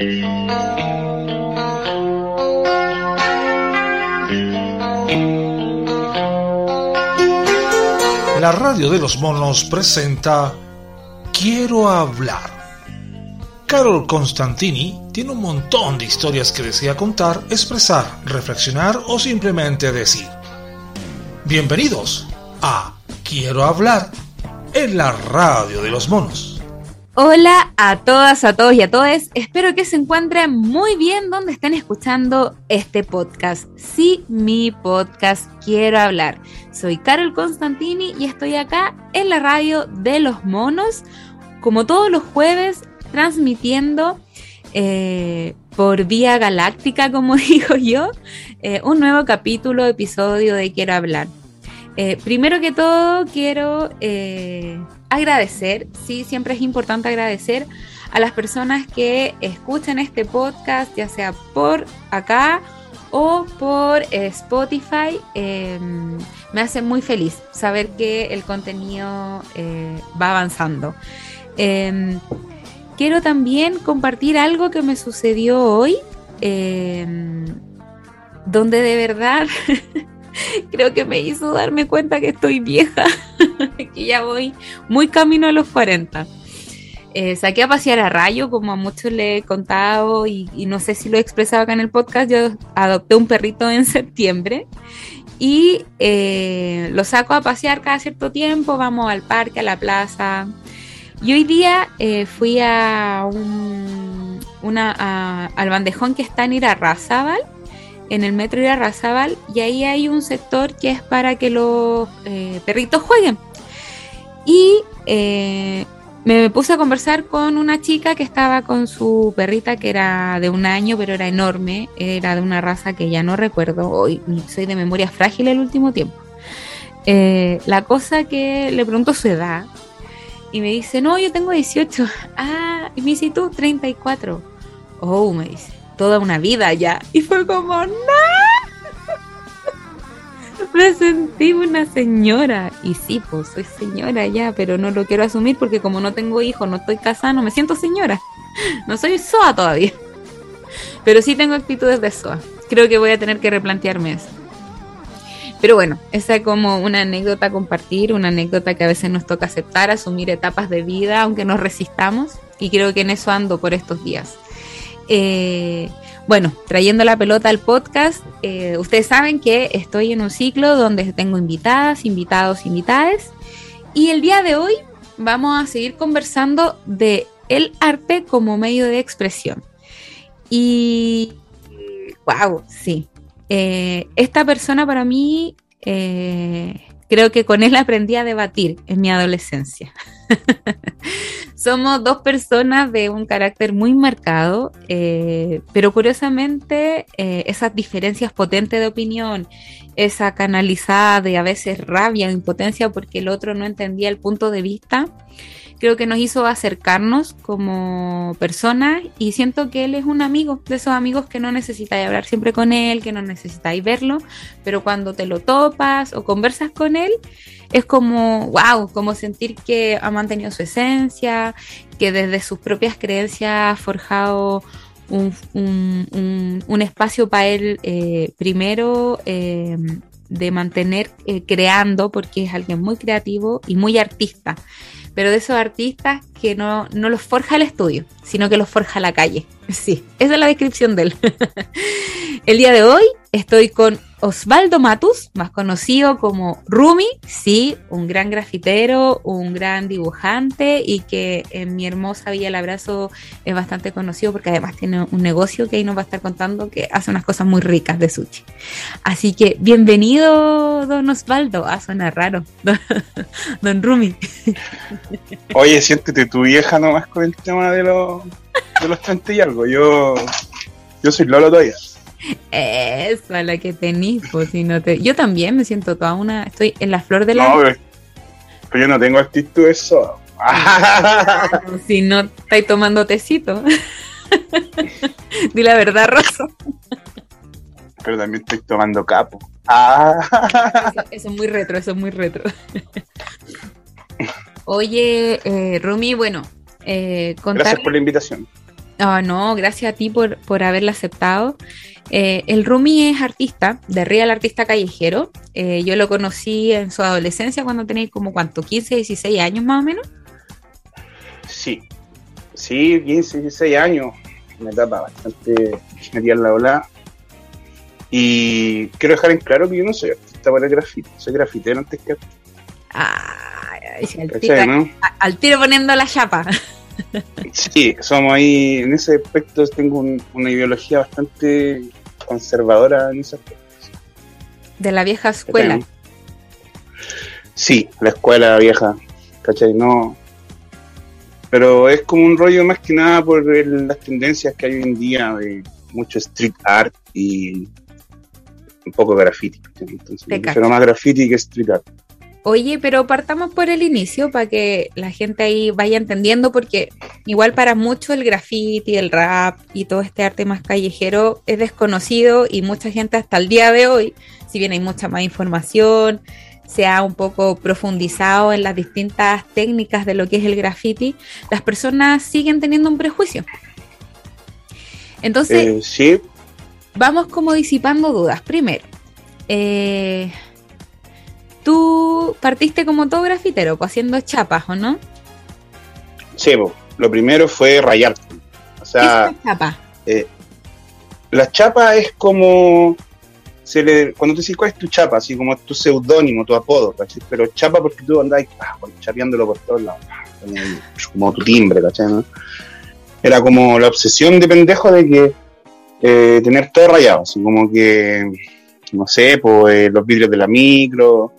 La radio de los monos presenta Quiero hablar. Carol Constantini tiene un montón de historias que desea contar, expresar, reflexionar o simplemente decir. Bienvenidos a Quiero hablar en la radio de los monos. Hola a todas, a todos y a todos. Espero que se encuentren muy bien donde estén escuchando este podcast. Sí, mi podcast Quiero hablar. Soy Carol Constantini y estoy acá en la radio de los monos, como todos los jueves, transmitiendo eh, por vía galáctica, como digo yo, eh, un nuevo capítulo, episodio de Quiero hablar. Eh, primero que todo, quiero agradecer, sí, siempre es importante agradecer a las personas que escuchan este podcast, ya sea por acá o por Spotify. Em, me hace muy feliz saber que el contenido eh, va avanzando. Em, quiero también compartir algo que me sucedió hoy, em, donde de verdad creo que me hizo darme cuenta que estoy vieja, que ya voy muy camino a los 40. Eh, saqué a pasear a Rayo, como a muchos le he contado y, no sé si lo he expresado acá en el podcast, yo adopté un perrito en septiembre y eh, lo saco a pasear cada cierto tiempo, vamos al parque, a la plaza. Y hoy día eh, fui a un, una, al bandejón que está en Irarrázaval en el metro Irarrázaval y ahí hay un sector que es para que los eh, perritos jueguen. Y eh, me puse a conversar con una chica que estaba con su perrita que era de un año, pero era enorme, era de una raza que ya no recuerdo, hoy soy de memoria frágil el último tiempo. Eh, la cosa que le pregunto su edad y me dice, no, yo tengo 18. Ah, y me dice, ¿tú? 34. Oh, me dice toda una vida ya. Y fue como, ¡no! Me sentí una señora. Y sí, pues soy señora ya, pero no lo quiero asumir porque como no tengo hijos, no estoy casada, no me siento señora. No soy SOA todavía. Pero sí tengo actitudes de SOA. Creo que voy a tener que replantearme eso. Pero bueno, esa es como una anécdota a compartir, una anécdota que a veces nos toca aceptar, asumir etapas de vida, aunque nos resistamos. Y creo que en eso ando por estos días. Eh, bueno, trayendo la pelota al podcast, eh, ustedes saben que estoy en un ciclo donde tengo invitadas, invitados, invitadas. Y el día de hoy vamos a seguir conversando de el arte como medio de expresión. Y, wow, sí. Eh, esta persona para mí, creo que con él aprendí a debatir en mi adolescencia. Somos dos personas de un carácter muy marcado, eh, pero curiosamente eh, esas diferencias potentes de opinión, esa canalizada de a veces rabia, impotencia porque el otro no entendía el punto de vista, creo que nos hizo acercarnos como personas y siento que él es un amigo, de esos amigos que no necesitáis hablar siempre con él, que no necesitáis verlo, pero cuando te lo topas o conversas con él, es como, wow, como sentir que ha mantenido su esencia, que desde sus propias creencias ha forjado un, espacio para él eh, primero eh, de mantener eh, creando, porque es alguien muy creativo y muy artista pero de esos artistas que no, no los forja el estudio, sino que los forja la calle. Sí, esa es la descripción de él. el día de hoy estoy con Osvaldo Matus, más conocido como Rumi, sí, un gran grafitero, un gran dibujante y que en mi hermosa Villa El Abrazo es bastante conocido porque además tiene un negocio que ahí nos va a estar contando que hace unas cosas muy ricas de sushi. Así que bienvenido, don Osvaldo. Ah, suena raro. Don, Rumi. Oye, siéntete tu vieja nomás con el tema de los, de los 30 y algo. Yo, yo soy Lolo todavía. Esa, la que tenís, pues si no te... Yo también me siento toda una... Estoy en la flor de la... No, pero, yo no tengo actitud eso. si no estáis tomando tecito. Di la verdad, Rosa. Pero también estoy tomando capo. Eso, es muy retro, eso es muy retro. Oye, eh, Rumi, bueno, eh, Gracias por la invitación. Oh, no, gracias a ti por, por haberla aceptado. Eh, el Rumi es artista, de Real Artista Callejero. Eh, yo lo conocí en su adolescencia cuando tenía como cuánto, 15, 16 años más o menos. Sí, sí, 15, 16 años. Una etapa bastante metida en la ola. Y quiero dejar en claro que yo no soy artista para el grafite, soy grafitero antes que artista. Ay, al, tiro, ¿no? al tiro poniendo la chapa. Sí, somos ahí, en ese aspecto tengo una ideología bastante conservadora en ese aspecto. De la vieja escuela. Sí, la escuela vieja, ¿cachai? No. Pero es como un rollo más que nada por las tendencias que hay hoy en día de mucho street art y un poco graffiti. Entonces, pero más graffiti que street art. Oye, pero partamos por el inicio para que la gente ahí vaya entendiendo, porque igual para muchos el graffiti, el rap y todo este arte más callejero es desconocido y mucha gente hasta el día de hoy, si bien hay mucha más información, se ha un poco profundizado en las distintas técnicas de lo que es el graffiti, las personas siguen teniendo un prejuicio. Entonces, eh, sí. vamos como disipando dudas. Primero, eh, Tú partiste como todo grafitero, pues haciendo chapas, ¿o no? Sí, lo primero fue rayar. O sea, ¿Qué es chapa? Eh, la chapa es como se le, cuando te dices cuál es tu chapa, así como tu seudónimo, tu apodo, ¿cachai? Pero chapa porque tú andás ah, chapeándolo por todos lados, como, tu timbre, ¿cachai? ¿no? Era como la obsesión de pendejo de que eh, tener todo rayado, así como que, no sé, pues los vidrios de la micro,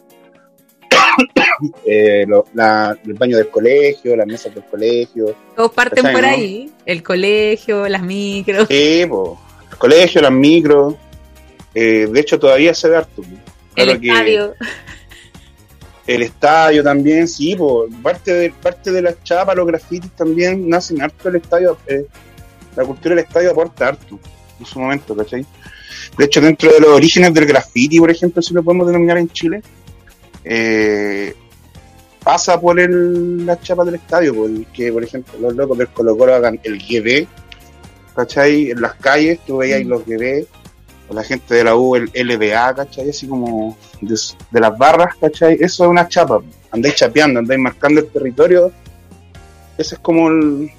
eh, el baño del colegio, las mesas del colegio. Todos parten por ahí, el colegio, las micros. Sí, el colegio, las micros. Eh, de hecho, todavía se ve harto. el estadio. el estadio también, sí, parte de parte de las chapas, los grafitis también nacen harto el estadio. Eh, la cultura del estadio aporta harto en su momento, ¿cachai? De hecho, dentro de los orígenes del graffiti, por ejemplo, si lo podemos denominar en Chile, eh, pasa por el, la chapa del estadio, porque, por ejemplo, los locos del Colo Colo hagan el GB, ¿cachai? En las calles, tú veías mm. los GB, o la gente de la U, el LBA, ¿cachai? Así como de, las barras, ¿cachai? Eso es una chapa, andáis chapeando, andáis marcando el territorio, ese es como el,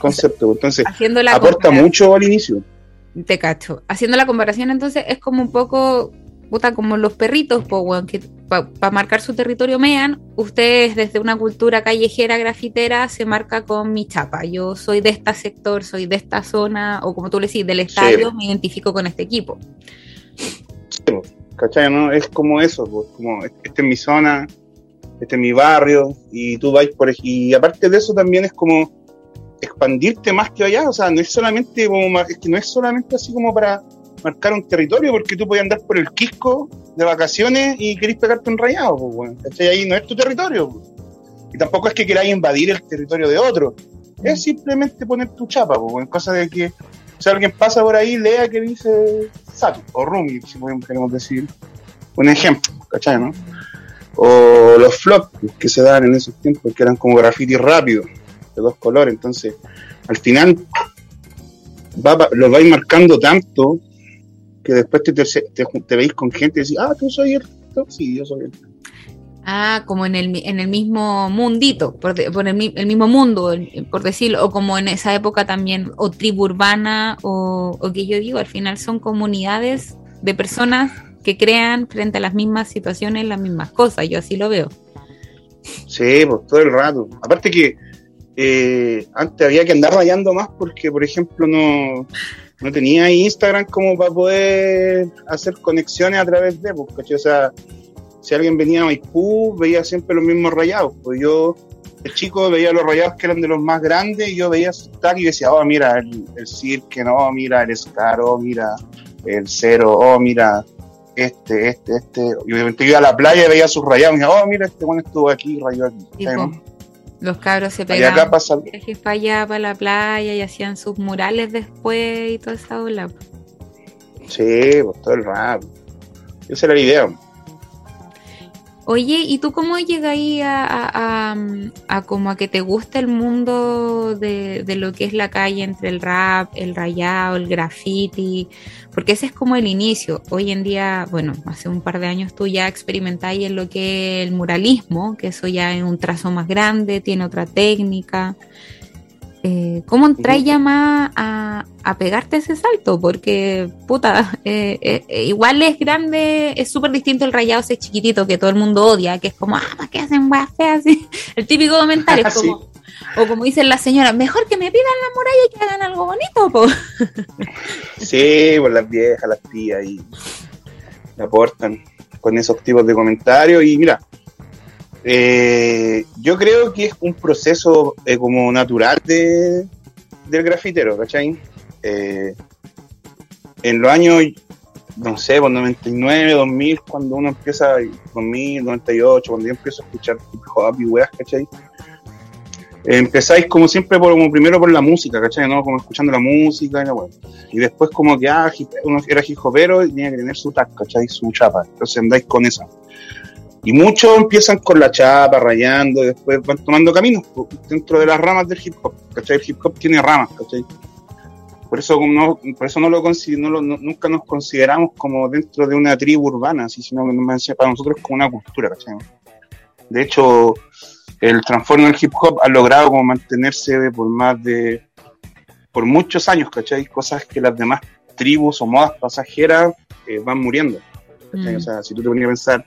concepto, entonces aporta mucho al inicio. Te cacho. Haciendo la comparación, entonces es como un poco puta, como los perritos, que para marcar su territorio mean, ustedes desde una cultura callejera grafitera se marca con mi chapa. Yo soy de este sector, soy de esta zona, o como tú le decís, del estadio, me identifico con este equipo. Sí, ¿cachai? No? Es como eso, como este es mi zona, este es mi barrio, y tú vas por y aparte de eso también es como expandirte más que allá, o sea, no es solamente como es que no es solamente así como para marcar un territorio porque tú puedes andar por el Quisco de vacaciones y querés pegarte un rayado, pues, bueno. Ahí no es tu territorio. Y tampoco es que queráis invadir el territorio de otro. Es simplemente poner tu chapa, pues, en cosa de que si alguien pasa por ahí, lea que dice Sato o Rumi, si queremos decir. Un ejemplo, ¿cachai, no? O los flops que se dan en esos tiempos, que eran como graffiti rápido, de dos colores. Entonces, al final, los vais marcando tanto que después te, te, veis con gente y decís, ah, tú soy el. Sí, yo soy el. Ah, como en el, en el mismo mundito, por, por el, mismo mundo, por decirlo, o como en esa época también, o tribu urbana, o, o que yo digo, al final son comunidades de personas que crean frente a las mismas situaciones las mismas cosas, yo así lo veo. Sí, pues todo el rato. Aparte que eh, antes había que andar rayando más porque, por ejemplo, no, no tenía Instagram como para poder hacer conexiones a través de, porque, o sea, si alguien venía a Maipú, veía siempre los mismos rayados, pues yo, el chico, veía los rayados que eran de los más grandes, y yo veía su tag y decía, oh, mira, el, el Cirque, no, mira, el Scar, oh, mira, el Cero, oh, mira, este, este, este, y obviamente iba a la playa y veía sus rayados, y decía, oh, mira, este bueno estuvo aquí, rayó aquí. Los cabros se pegaban viajes para allá, para la playa y hacían sus murales después y toda esa ola. Sí, pues todo el rap. Esa era la idea. Oye, ¿y tú cómo llegas ahí a, a, a, como a que te gusta el mundo de, de, lo que es la calle entre el rap, el rayado, el graffiti? Porque ese es como el inicio. Hoy en día, bueno, hace un par de años tú ya experimentáis en lo que es el muralismo, que eso ya es un trazo más grande, tiene otra técnica. Eh, ¿Cómo entras ya más a, a, pegarte ese salto? Porque, puta, eh, eh, igual es grande, es súper distinto el rayado ese chiquitito que todo el mundo odia, que es como, ah, ¿para qué hacen weas feas? El típico comentario es como, o como dicen las señoras, mejor que me pidan la muralla y que hagan algo bonito, po. Sí, pues las viejas, las tías, y aportan con esos tipos de comentarios. Y mira, eh, yo creo que es un proceso eh, como natural de, del grafitero, ¿cachai? Eh, en los años, no sé, por 99, 2000, cuando uno empieza, 2000, 98, cuando yo empiezo a escuchar hip hop y weas, ¿cachai? empezáis como siempre por como primero por la música, ¿cachai? ¿no? Como escuchando la música y la web. Y después como que ah, uno era hip hopero y tenía que tener su tac, ¿cachai? Su chapa. Entonces andáis con esa. Y muchos empiezan con la chapa, rayando, y después van tomando caminos dentro de las ramas del hip hop. ¿cachai? El hip hop tiene ramas, ¿cachai? Por eso no, por eso no lo, no nunca nos consideramos como dentro de una tribu urbana, así, sino que para nosotros es como una cultura, ¿cachai? De hecho, el transformo del hip hop ha logrado como mantenerse por más de, por muchos años, ¿cachai? Cosas que las demás tribus o modas pasajeras eh, van muriendo. Mm. O sea, si tú te ponías a pensar,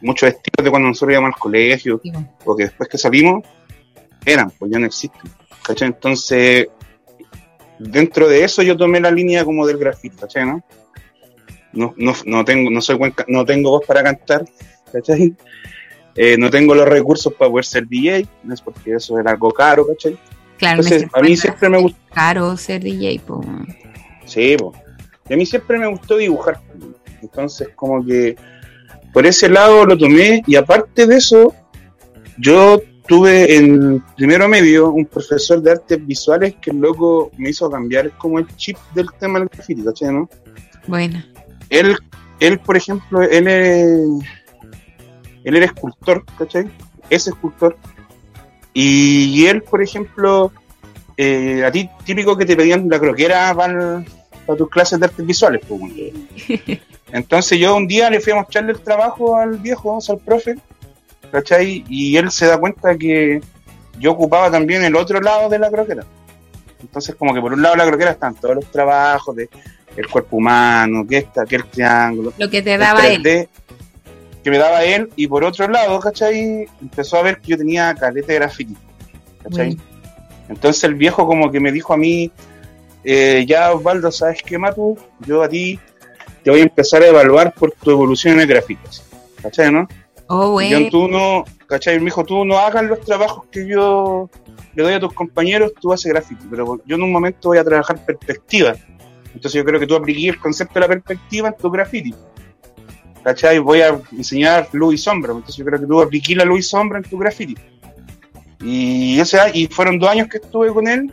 muchos estilos de cuando nosotros íbamos al colegio, o que después que salimos, eran, pues ya no existen. ¿cachai? Entonces, dentro de eso yo tomé la línea como del grafito, ¿cachai? ¿no? No, no, no tengo, no soy buen, no tengo voz para cantar, ¿cachai? Eh, no tengo los recursos para poder ser DJ, no es porque eso era algo caro, ¿cachai? Claro, Entonces, a mí siempre me gustó. Caro ser DJ, pues. Sí, pues. Y a mí siempre me gustó dibujar. Entonces, como que por ese lado lo tomé y aparte de eso, yo tuve en primero medio un profesor de artes visuales que luego me hizo cambiar como el chip del tema del graffiti, ¿cachai? ¿no? Bueno. Él, él, por ejemplo, él él era escultor, ¿cachai? Es escultor. Y, él, por ejemplo, eh, a ti típico que te pedían la croquera para, tus clases de artes visuales. Pues, Entonces yo un día le fui a mostrarle el trabajo al viejo, al profe, ¿cachai? Y él se da cuenta que yo ocupaba también el otro lado de la croquera. Entonces como que por un lado de la croquera están todos los trabajos de el cuerpo humano, que está, que el triángulo. Lo que te daba él que me daba él, y por otro lado, ¿cachai? Empezó a ver que yo tenía caleta de graffiti, ¿cachai? Entonces el viejo como que me dijo a mí, eh, ya Osvaldo, ¿sabes qué, Matu? Yo a ti te voy a empezar a evaluar por tu evolución en el gráfico, ¿cachai, no? Oh, bueno. Yo, tú no, ¿cachai? Me dijo, tú no hagas los trabajos que yo le doy a tus compañeros, tú haces graffiti, pero yo en un momento voy a trabajar perspectiva. Entonces yo creo que tú apliqué el concepto de la perspectiva en tu graffiti. ¿cachai? Voy a enseñar luz y sombra, entonces yo creo que tú apliqué la luz y sombra en tu graffiti. Y, ese, y fueron dos años que estuve con él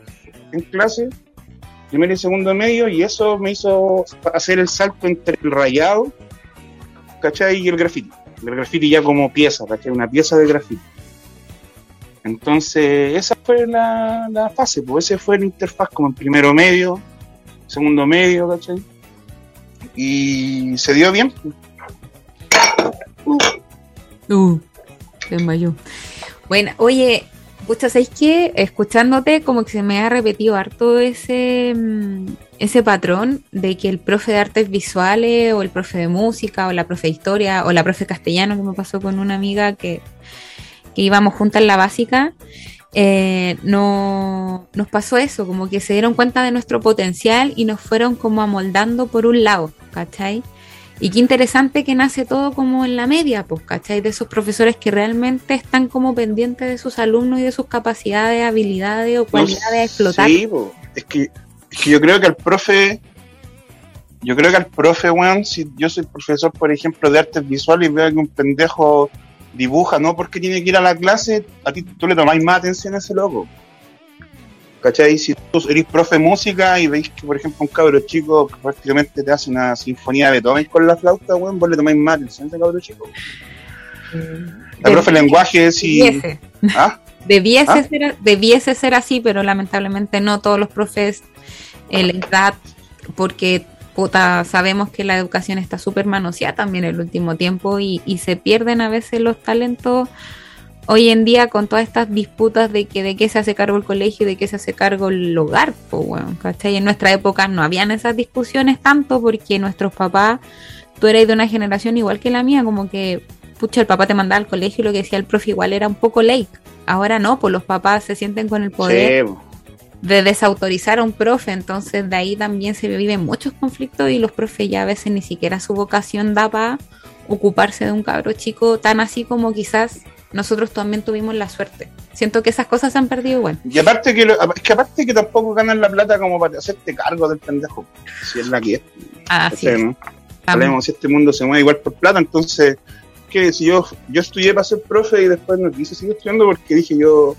en clase, primero y segundo medio, y eso me hizo hacer el salto entre el rayado, ¿cachai? Y el graffiti. El graffiti ya como pieza, ¿cachai? Una pieza de graffiti. Entonces, esa fue la, la fase, pues ese fue el interfaz como en primero medio, segundo medio, ¿cachai? Y se dio bien. Uh, se desmayó. Bueno, oye, pucha, ¿sabes qué? Escuchándote, como que se me ha repetido harto ese, mm, ese patrón de que el profe de artes visuales, o el profe de música, o la profe de historia, o la profe castellano, que me pasó con una amiga que, que íbamos juntas en la básica, eh, no, nos pasó eso, como que se dieron cuenta de nuestro potencial y nos fueron como amoldando por un lado, ¿cachai? Y qué interesante que nace todo como en la media, pues, ¿cachai? De esos profesores que realmente están como pendientes de sus alumnos y de sus capacidades, habilidades o cualidades a explotar. Sí, es que, es que yo creo que al profe, yo creo que al profe, weón, si yo soy profesor, por ejemplo, de artes visuales y veo que un pendejo dibuja, no porque tiene que ir a la clase, a ti tú le tomáis más atención a ese loco. ¿Cachai? Si tú eres profe de música y veis que, por ejemplo, un cabro chico prácticamente te hace una sinfonía de Beethoven con la flauta, weón, vos le tomáis atención a ese cabro chico. La profe de lenguaje sí. Debiese. ¿Ah? Debiese, ¿Ah? Ser, debiese ser así, pero lamentablemente no todos los profes eh, les da, porque puta, sabemos que la educación está súper manoseada también en el último tiempo y, y se pierden a veces los talentos hoy en día con todas estas disputas de que de qué se hace cargo el colegio y de qué se hace cargo el hogar, pues bueno, ¿cachai? En nuestra época no habían esas discusiones tanto porque nuestros papás, tú eres de una generación igual que la mía, como que, pucha, el papá te mandaba al colegio y lo que decía el profe igual era un poco late. Ahora no, pues los papás se sienten con el poder Sí, de desautorizar a un profe, entonces de ahí también se viven muchos conflictos y los profes ya a veces ni siquiera su vocación da para ocuparse de un cabro chico tan así como quizás nosotros también tuvimos la suerte. Siento que esas cosas se han perdido igual. Y aparte que, lo- es que aparte que tampoco ganan la plata como para hacerte cargo del pendejo. Si es la que es. Así ¿cachai, es. no? Hablemos, si este mundo se mueve igual por plata, entonces, que si yo, yo estudié para ser profe y después no quise seguir estudiando porque dije yo,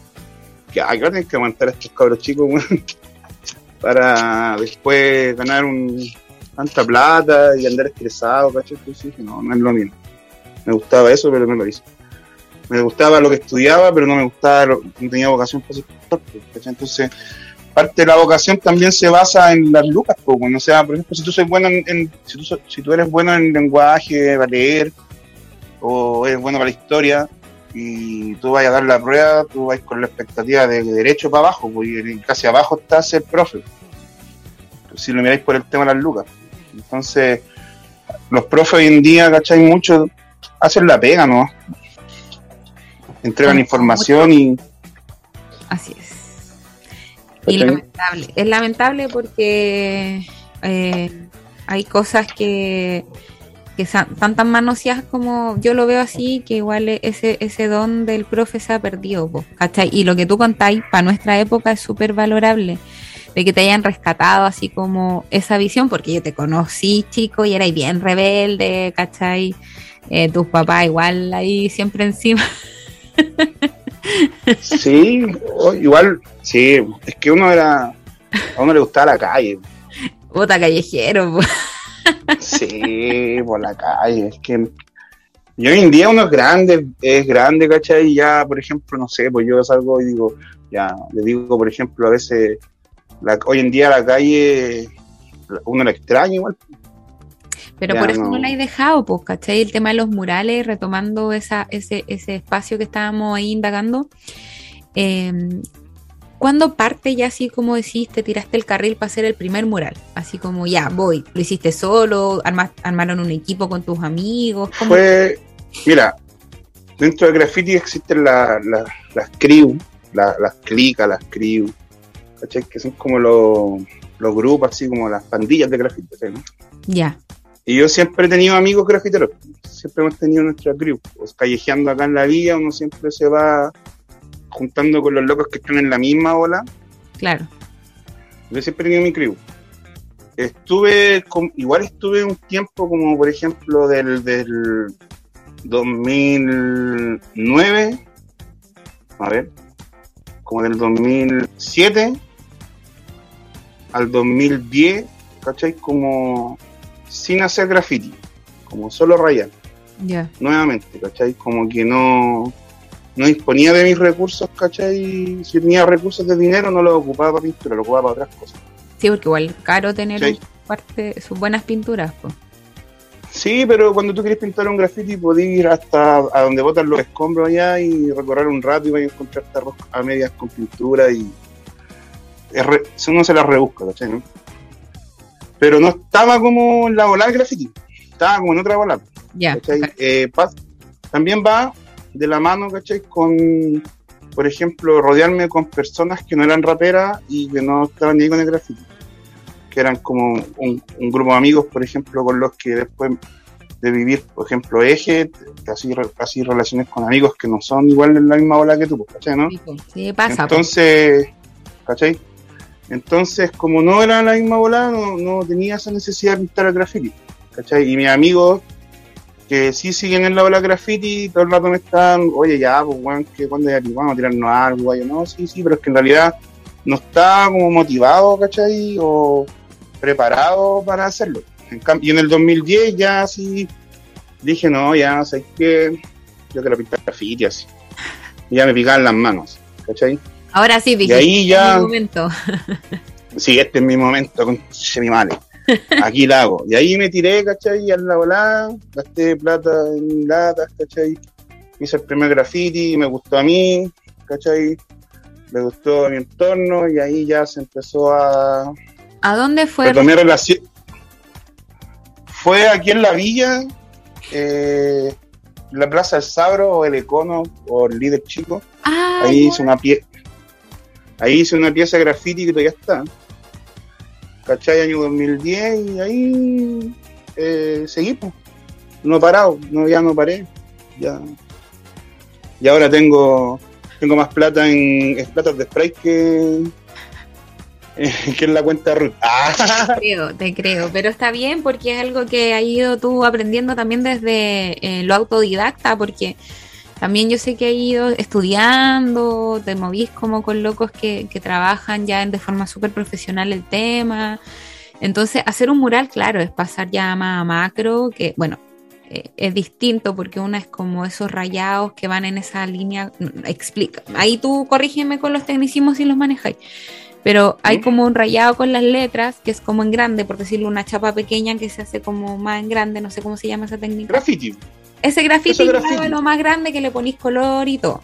que ay, voy a tener que aguantar a estos cabros chicos, para después ganar un, tanta plata y andar estresado, ¿cachai? Entonces dije, no, no es lo mío. Me gustaba eso, pero no lo hice. Me gustaba lo que estudiaba, pero no me gustaba, lo- no tenía vocación para ser ¿cachai? Entonces, parte de la vocación también se basa en las lucas, pues, bueno, o sea, por ejemplo, si tú bueno en, si tú eres bueno en lenguaje, para leer, o eres bueno para la historia, y tú vas a dar la prueba, tú vas con la expectativa de derecho para abajo, pues, y casi abajo está ser profe. Si lo miráis por el tema de las lucas. Entonces, los profes hoy en día, ¿cachai? Muchos hacen la pega, ¿no? Entregan información y Así es. Y lamentable. Es lamentable porque eh, hay cosas que, que están tan manoseadas como yo lo veo así, que igual e- ese, ese don del profe se ha perdido. ¿cachai? Y lo que tú contáis para nuestra época es súper valorable. De que te hayan rescatado así como esa visión, porque yo te conocí, chico, y erais bien rebelde, ¿cachai? Eh, tus papás igual ahí siempre encima. Sí, igual, sí, es que uno era, a uno le gustaba la calle, Puta callejero, po. sí, por la calle, es que y hoy en día uno es grande, es grande, ¿cachai? Y ya, por ejemplo, no sé, pues yo salgo y digo, ya, le digo, por ejemplo, a veces, la, hoy en día la calle, uno la extraña igual, Pero Ya, por eso no, no. la he dejado, pues, ¿cachai? El tema de los murales, retomando esa, ese, ese espacio que estábamos ahí indagando. Eh, ¿Cuándo parte ya así como decís, te tiraste el carril para hacer el primer mural? Así como, ya, voy. ¿Lo hiciste solo? Arma- ¿Armaron un equipo con tus amigos? ¿Cómo? fue, mira, dentro del graffiti existen la- la- las crew, la- las clicas, las crew, ¿cachai? Que son como los, los grupos, así como las pandillas de graffiti, ¿cachai, no? Ya, Y yo siempre he tenido amigos grafiteros, siempre hemos tenido nuestra crew, pues, callejeando acá en la vía, uno siempre se va juntando con los locos que están en la misma ola, claro. yo siempre he tenido mi crew. Estuve, con- igual estuve un tiempo como por ejemplo del, del 2009, a ver, como del 2007 al 2010, ¿cachai? Como sin hacer graffiti, como solo rayar, Ya. nuevamente, ¿cachai? Como que no, no disponía de mis recursos, ¿cachai? Si tenía recursos de dinero no los ocupaba para pintura, lo ocupaba para otras cosas. Sí, porque igual es caro tener Sí. parte, sus buenas pinturas, pues. Sí, pero cuando tú quieres pintar un graffiti podés ir hasta a donde botan los escombros allá y recorrer un rato y vas a encontrarte arroz a medias con pintura y es re- uno se la rebusca, ¿cachai? no? Pero no estaba como en la bola del graffiti, estaba como en otra bola, Ya. ¿cachai? ok. Eh, también va de la mano, ¿cachai? Con, por ejemplo, rodearme con personas que no eran raperas y que no estaban ni con el graffiti. Que eran como un, un grupo de amigos, por ejemplo, con los que después de vivir, por ejemplo, eje, casi, casi relaciones con amigos que no son igual en la misma ola que tú, ¿cachai? ¿no? Sí, pasa. Entonces, ¿cachai? Entonces, como no era la misma bola, no, no tenía esa necesidad de pintar el graffiti, ¿cachai? Y mis amigos que sí siguen en la ola graffiti, todo el rato me están, oye, ya, pues, weón, que cuando ya vamos a tirarnos algo, yo, no, sí, sí, pero es que en realidad no estaba como motivado, ¿cachai? O preparado para hacerlo. Y en el 2010 ya sí dije, no, ya, sé que yo quiero pintar graffiti así. Y ya me picaban las manos, ¿cachai? Ahora sí, dije, y ahí ya... es mi momento. sí, este es mi momento con semimales. Aquí la hago. Y ahí me tiré, ¿cachai? A la volada, gasté plata en latas, ¿cachai? Hice el primer graffiti, me gustó a mí, ¿cachai? Me gustó mi entorno y ahí ya se empezó a... ¿A dónde fue? Retomé relación. Fue aquí en la villa, eh, la Plaza del Sabro o el Econo o el Líder Chico. Ah, ahí hice una pieza. Ahí hice una pieza de graffiti que todavía está. ¿Cachai? Año 2010 y ahí eh, seguí, pues. No he parado, no, ya no paré. Ya. Y ahora tengo tengo más plata en, en platas de spray que, que en la cuenta Ruth. Ah. Te creo, te creo, pero está bien porque es algo que has ido tú aprendiendo también desde eh, lo autodidacta, porque también yo sé que has ido estudiando, te movís como con locos que, que trabajan ya de forma súper profesional el tema. Entonces, hacer un mural, claro, es pasar ya más a macro, que bueno, eh, es distinto porque una es como esos rayados que van en esa línea. Explica. Ahí tú corrígeme con los tecnicismos si los manejáis. Pero hay como un rayado con las letras que es como en grande, por decirlo, una chapa pequeña que se hace como más en grande, no sé cómo se llama esa técnica. Graffiti. Ese graffiti, es lo más grande que le ponís color y todo.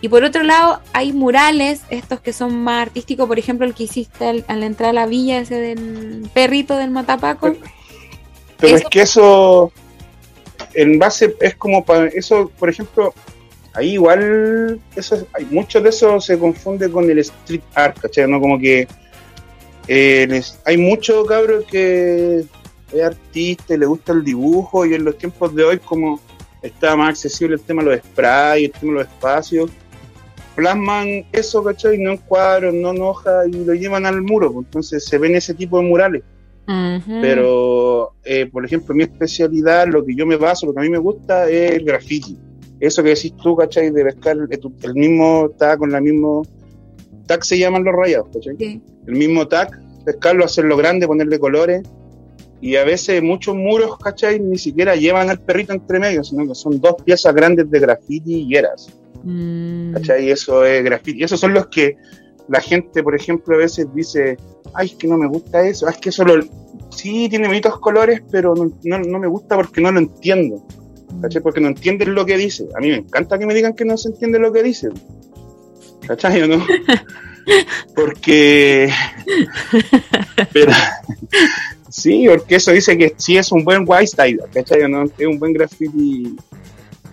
Y por otro lado, hay murales, estos que son más artísticos, por ejemplo, el que hiciste al, al entrar a la villa, ese del perrito del Matapaco. Pero, pero es que eso, en base es como para eso, por ejemplo, ahí igual eso hay mucho de eso se confunde con el street art, ¿cachai? No como que eh, les, hay mucho cabros que es artista y le gusta el dibujo y en los tiempos de hoy como está más accesible el tema de los sprays, el tema de los espacios, plasman eso, ¿cachai? No en cuadros, no en hojas y lo llevan al muro, pues, entonces se ven ese tipo de murales. Pero, eh, por ejemplo, mi especialidad, lo que yo me baso, lo que a mí me gusta es el graffiti. Eso que decís tú, ¿cachai? De pescar el, el mismo tag con la mismo tag se llaman los rayados, ¿cachai? Sí. El mismo tag, pescarlo, hacerlo grande, ponerle colores. Y a veces muchos muros, ¿cachai? Ni siquiera llevan al perrito entre medio, sino que son dos piezas grandes de graffiti y eras. Mm. ¿Cachai? Y eso es graffiti. Y esos son los que la gente, por ejemplo, a veces dice, ay, es que no me gusta eso, es que eso lo, sí tiene bonitos colores, pero no, no, no, me gusta porque no lo entiendo, ¿cachai? Porque no entienden lo que dice. A mí me encanta que me digan que no se entiende lo que dice, ¿cachai o no? Porque, pero, sí, porque eso dice que sí es un buen white style, ¿cachai no? Es un buen graffiti,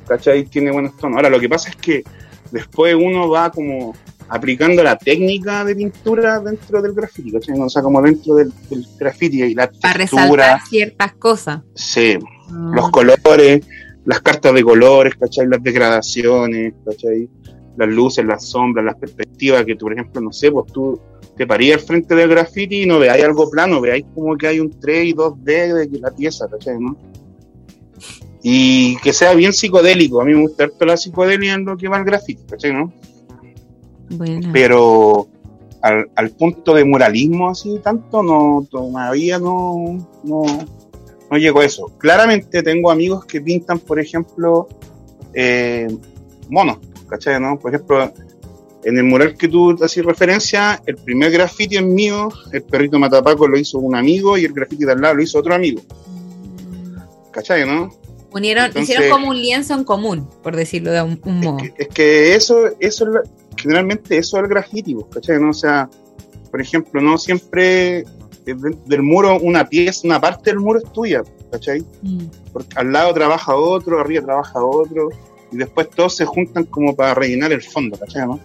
¿cachai? Tiene buenos tonos. Ahora, lo que pasa es que después uno va como aplicando la técnica de pintura dentro del graffiti, ¿cachai? O sea, como dentro del, del graffiti y la Para resaltar ciertas cosas. Sí, ah. los colores, las cartas de colores, ¿cachai? Las degradaciones, ¿cachai? Las luces, las sombras, las perspectivas, que tú, por ejemplo, no sé, pues tú te parías al frente del graffiti y no veáis algo plano, veáis como que hay un 3 y 2D de la pieza, ¿cachai? ¿no? Y que sea bien psicodélico, a mí me gusta harto la psicodelia en lo que va al graffiti, ¿cachai? ¿no? Bueno. Pero al, al, punto de muralismo así tanto, no todavía no, no, no llegó a eso. Claramente tengo amigos que pintan, por ejemplo, eh, monos, ¿cachai? ¿no? Por ejemplo, en el mural que tú haces referencia, el primer graffiti es mío, el perrito Matapaco lo hizo un amigo y el graffiti de al lado lo hizo otro amigo. ¿Cachai, no? Unieron, Entonces, hicieron como un lienzo en común, por decirlo de un, un modo. Es que, es que eso, eso generalmente eso es el graffiti, ¿cachai? ¿no? O sea, por ejemplo, no siempre del muro una pieza, una parte del muro es tuya, ¿cachai? Mm. Porque al lado trabaja otro, arriba trabaja otro, y después todos se juntan como para rellenar el fondo, ¿cachai? ¿no?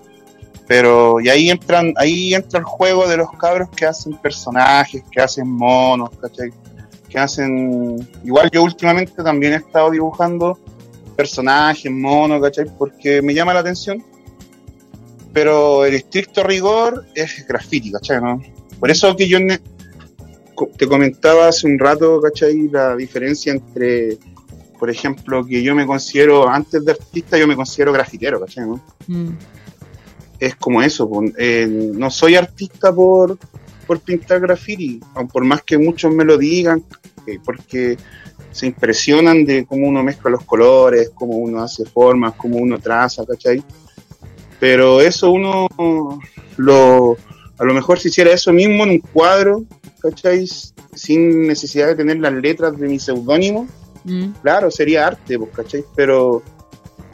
Pero, y ahí entran, ahí entra el juego de los cabros que hacen personajes, que hacen monos, ¿cachai? Que hacen, igual yo últimamente también he estado dibujando personajes, monos, ¿cachai? Porque me llama la atención pero el estricto rigor es graffiti, ¿cachai? ¿no? Por eso que yo te comentaba hace un rato, ¿cachai? La diferencia entre, por ejemplo, que yo me considero, antes de artista, yo me considero grafitero, ¿cachai? ¿no? Mm. Es como eso, eh, no soy artista por, por pintar graffiti, por más que muchos me lo digan, eh, porque se impresionan de cómo uno mezcla los colores, cómo uno hace formas, cómo uno traza, ¿cachai? Pero eso uno lo, a lo mejor si hiciera eso mismo en un cuadro, ¿cachai? Sin necesidad de tener las letras de mi seudónimo, mm. claro, sería arte, pues, ¿cachai? Pero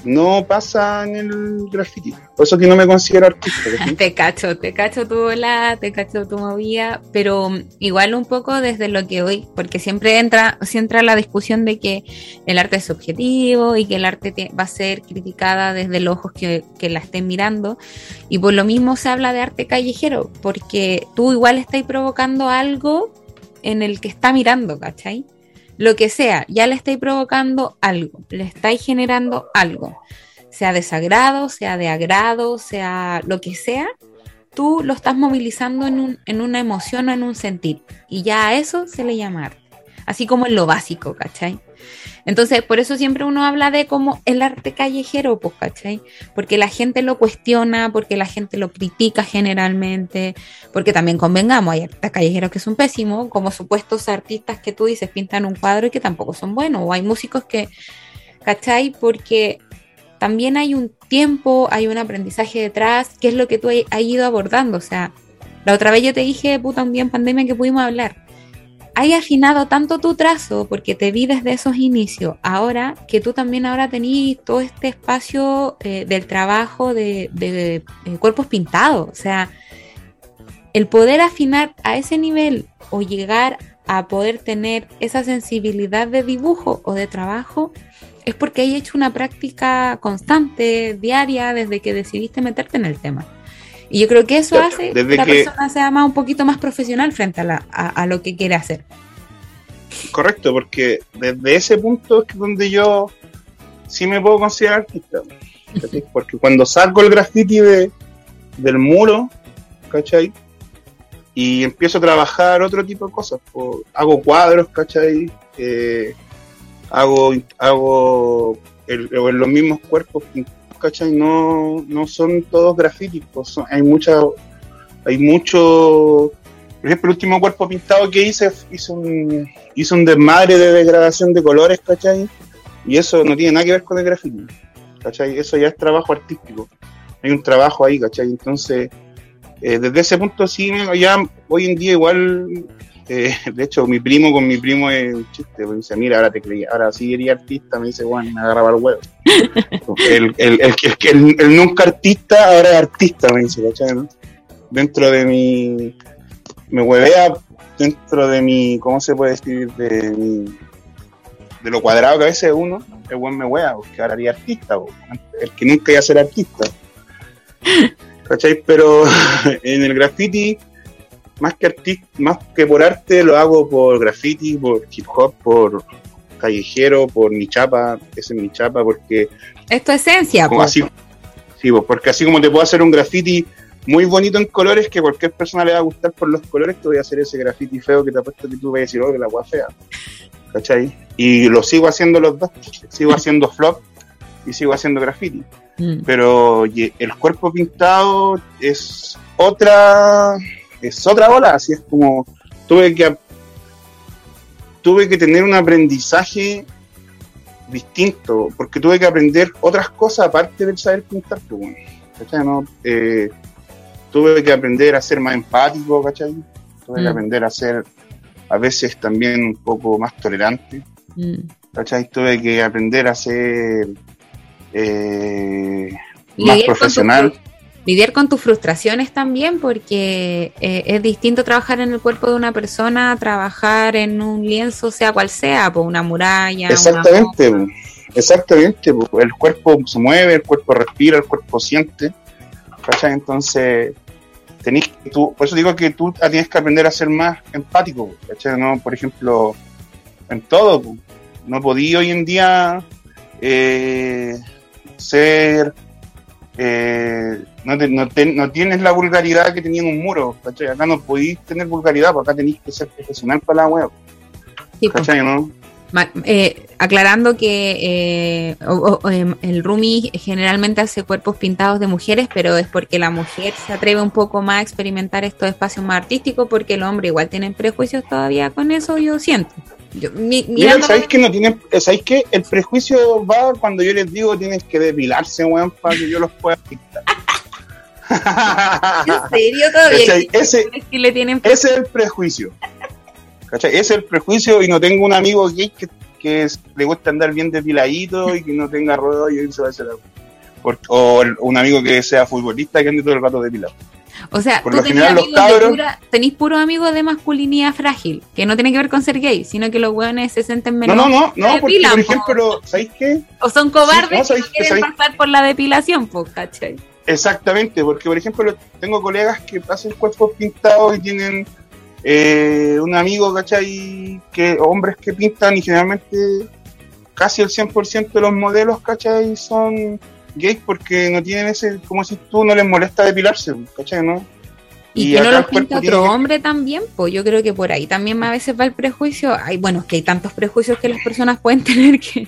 no pasa en el graffiti. Por eso que no me considero artista. te cacho, te cacho tu bola, te cacho tu movida, pero igual un poco desde lo que hoy, porque siempre entra, siempre entra la discusión de que el arte es subjetivo y que el arte va a ser criticada desde los ojos que, que la estén mirando. Y por lo mismo se habla de arte callejero, porque tú igual estás provocando algo en el que está mirando, ¿cachai? Lo que sea, ya le estáis provocando algo, le estáis generando algo, sea desagrado, sea de agrado, sea lo que sea, tú lo estás movilizando en, un, en una emoción o en un sentir. Y ya a eso se le llama arte. Así como en lo básico, ¿cachai? Entonces, por eso siempre uno habla de como el arte callejero, pues, ¿cachai? Porque la gente lo cuestiona, porque la gente lo critica generalmente, porque también convengamos, hay artistas callejeros que son pésimos, como supuestos artistas que tú dices pintan un cuadro y que tampoco son buenos, o hay músicos que, ¿cachai? Porque también hay un tiempo, hay un aprendizaje detrás, que es lo que tú has ido abordando, o sea, la otra vez yo te dije, puta, un día en pandemia que pudimos hablar hay afinado tanto tu trazo, porque te vi desde esos inicios, ahora que tú también ahora tenés todo este espacio eh, del trabajo de, eh, cuerpos pintados. O sea, el poder afinar a ese nivel o llegar a poder tener esa sensibilidad de dibujo o de trabajo es porque hay hecho una práctica constante, diaria, desde que decidiste meterte en el tema. Y yo creo que eso hace que la persona sea más un poquito más profesional frente a, lo que quiere hacer. Correcto, porque desde ese punto es donde yo sí me puedo considerar artista. Porque cuando saco el graffiti de, del muro, ¿cachai? Y empiezo a trabajar otro tipo de cosas. hago cuadros, ¿cachai? Eh, hago hago en los mismos cuerpos ¿cachai? No, no son todos grafíticos, pues hay mucha, hay mucho, por ejemplo, el último cuerpo pintado que hice, hizo un, hizo un desmadre de degradación de colores, ¿cachai? Y eso no tiene nada que ver con el grafiti, ¿cachai? Eso ya es trabajo artístico, hay un trabajo ahí, ¿cachai? Entonces, eh, desde ese punto sí, ya hoy en día igual eh, de hecho, mi primo con mi primo es un chiste, me dice, mira, ahora te creí, ahora sí eres artista, me dice, bueno, me agarraba el huevo. el, el, el, el, nunca artista, ahora es artista, me dice, ¿cachai? Dentro de mi, me huevea dentro de mi, ¿cómo se puede decir? De mi, de lo cuadrado que a veces uno, el buen me hueva, porque ahora haría artista, el que nunca iba a ser artista. ¿Cachai? Pero en el graffiti más que artista, más que por arte, lo hago por graffiti, por hip hop, por callejero, por mi chapa, ese es mi chapa, porque... Es tu esencia, pues. Así, sí, porque así como te puedo hacer un graffiti muy bonito en colores, que cualquier persona le va a gustar por los colores, te voy a hacer ese graffiti feo que te apuesto que tú vas a decir, oh, que la agua fea. ¿Cachai? Y lo sigo haciendo los dos, sigo haciendo flop y sigo haciendo graffiti. Mm. Pero el cuerpo pintado es otra es otra ola, así es como tuve que tuve que tener un aprendizaje distinto, porque tuve que aprender otras cosas aparte del saber pintar, pues, ¿no? Eh, tuve que aprender a ser más empático, ¿cachai? Tuve que mm. aprender a ser a veces también un poco más tolerante, mm. ¿cachai? Tuve que aprender a ser eh, más profesional lidiar con tus frustraciones también, porque eh, es distinto trabajar en el cuerpo de una persona, trabajar en un lienzo, sea cual sea, por una muralla. Exactamente, exactamente. El cuerpo se mueve, el cuerpo respira, el cuerpo siente. Entonces, tenés tú, por eso digo que tú tienes que aprender a ser más empático, ¿no? Por ejemplo, en todo. No podía hoy en día eh, ser eh, no, no, tienes la vulgaridad que tenía en un muro, ¿cachai? Acá no podéis tener vulgaridad, porque acá tenéis que ser profesional para la web. ¿Cachai, no? Eh, aclarando que eh, em, el Rumi generalmente hace cuerpos pintados de mujeres, pero es porque la mujer se atreve un poco más a experimentar estos espacios más artísticos, porque el hombre igual tiene prejuicios todavía con eso, yo siento. Yo, mi, Mira, ¿sabéis que no tienen, ¿sabéis que el prejuicio va cuando yo les digo tienes que depilarse, weón, para que yo los pueda pintar? ¿En serio todavía? Ese, ese, que le tienen... ese es el prejuicio. ¿Cachai? Ese es el prejuicio y no tengo un amigo gay que, que le gusta andar bien depiladito y que no tenga rollo y irse a hacer algo. o un amigo que sea futbolista que ande todo el rato depilado. O sea, Por tú tenés amigos de pura- tenés puros amigos de masculinidad frágil, que no tiene que ver con ser gay, sino que los hueones se sienten No, menos. no, no, no, se porque depilan, por po. ejemplo, ¿sabéis qué? O son cobardes Sí, no, que no quieren pasar por la depilación, pues, ¿cachai? Exactamente, porque por ejemplo lo- tengo colegas que hacen cuerpos pintados y tienen eh, un amigo, ¿cachai? Que, hombres que pintan y generalmente casi el 100% de los modelos, ¿cachai? Son gays porque no tienen ese, como si tú no les molesta depilarse, ¿cachai? ¿No? Y, Y que no los pinta otro que- hombre también, pues yo creo que por ahí también a veces va el prejuicio. Ay, bueno, es que hay tantos prejuicios que las personas pueden tener que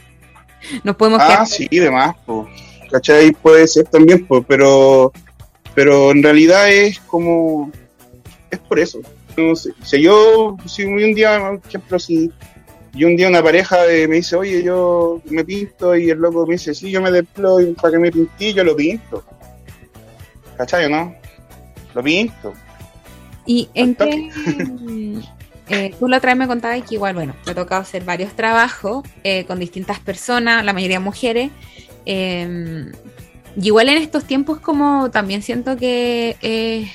nos podemos Ah, quedar. sí, demás, pues. ¿Cachai? Puede ser también, pues, pero, pero en realidad es como, es por eso. No sé, si yo, si un día, por ejemplo, si yo un día una pareja de- me dice, oye, yo me pinto, y el loco me dice, sí, yo me deplo y para que me pintí, yo lo pinto. ¿Cachai o no? Lo pinto. ¿Y en qué? eh, tú la otra vez me contabas que igual, bueno, te ha tocado hacer varios trabajos eh, con distintas personas, la mayoría mujeres. eh, y igual en estos tiempos como también siento que eh,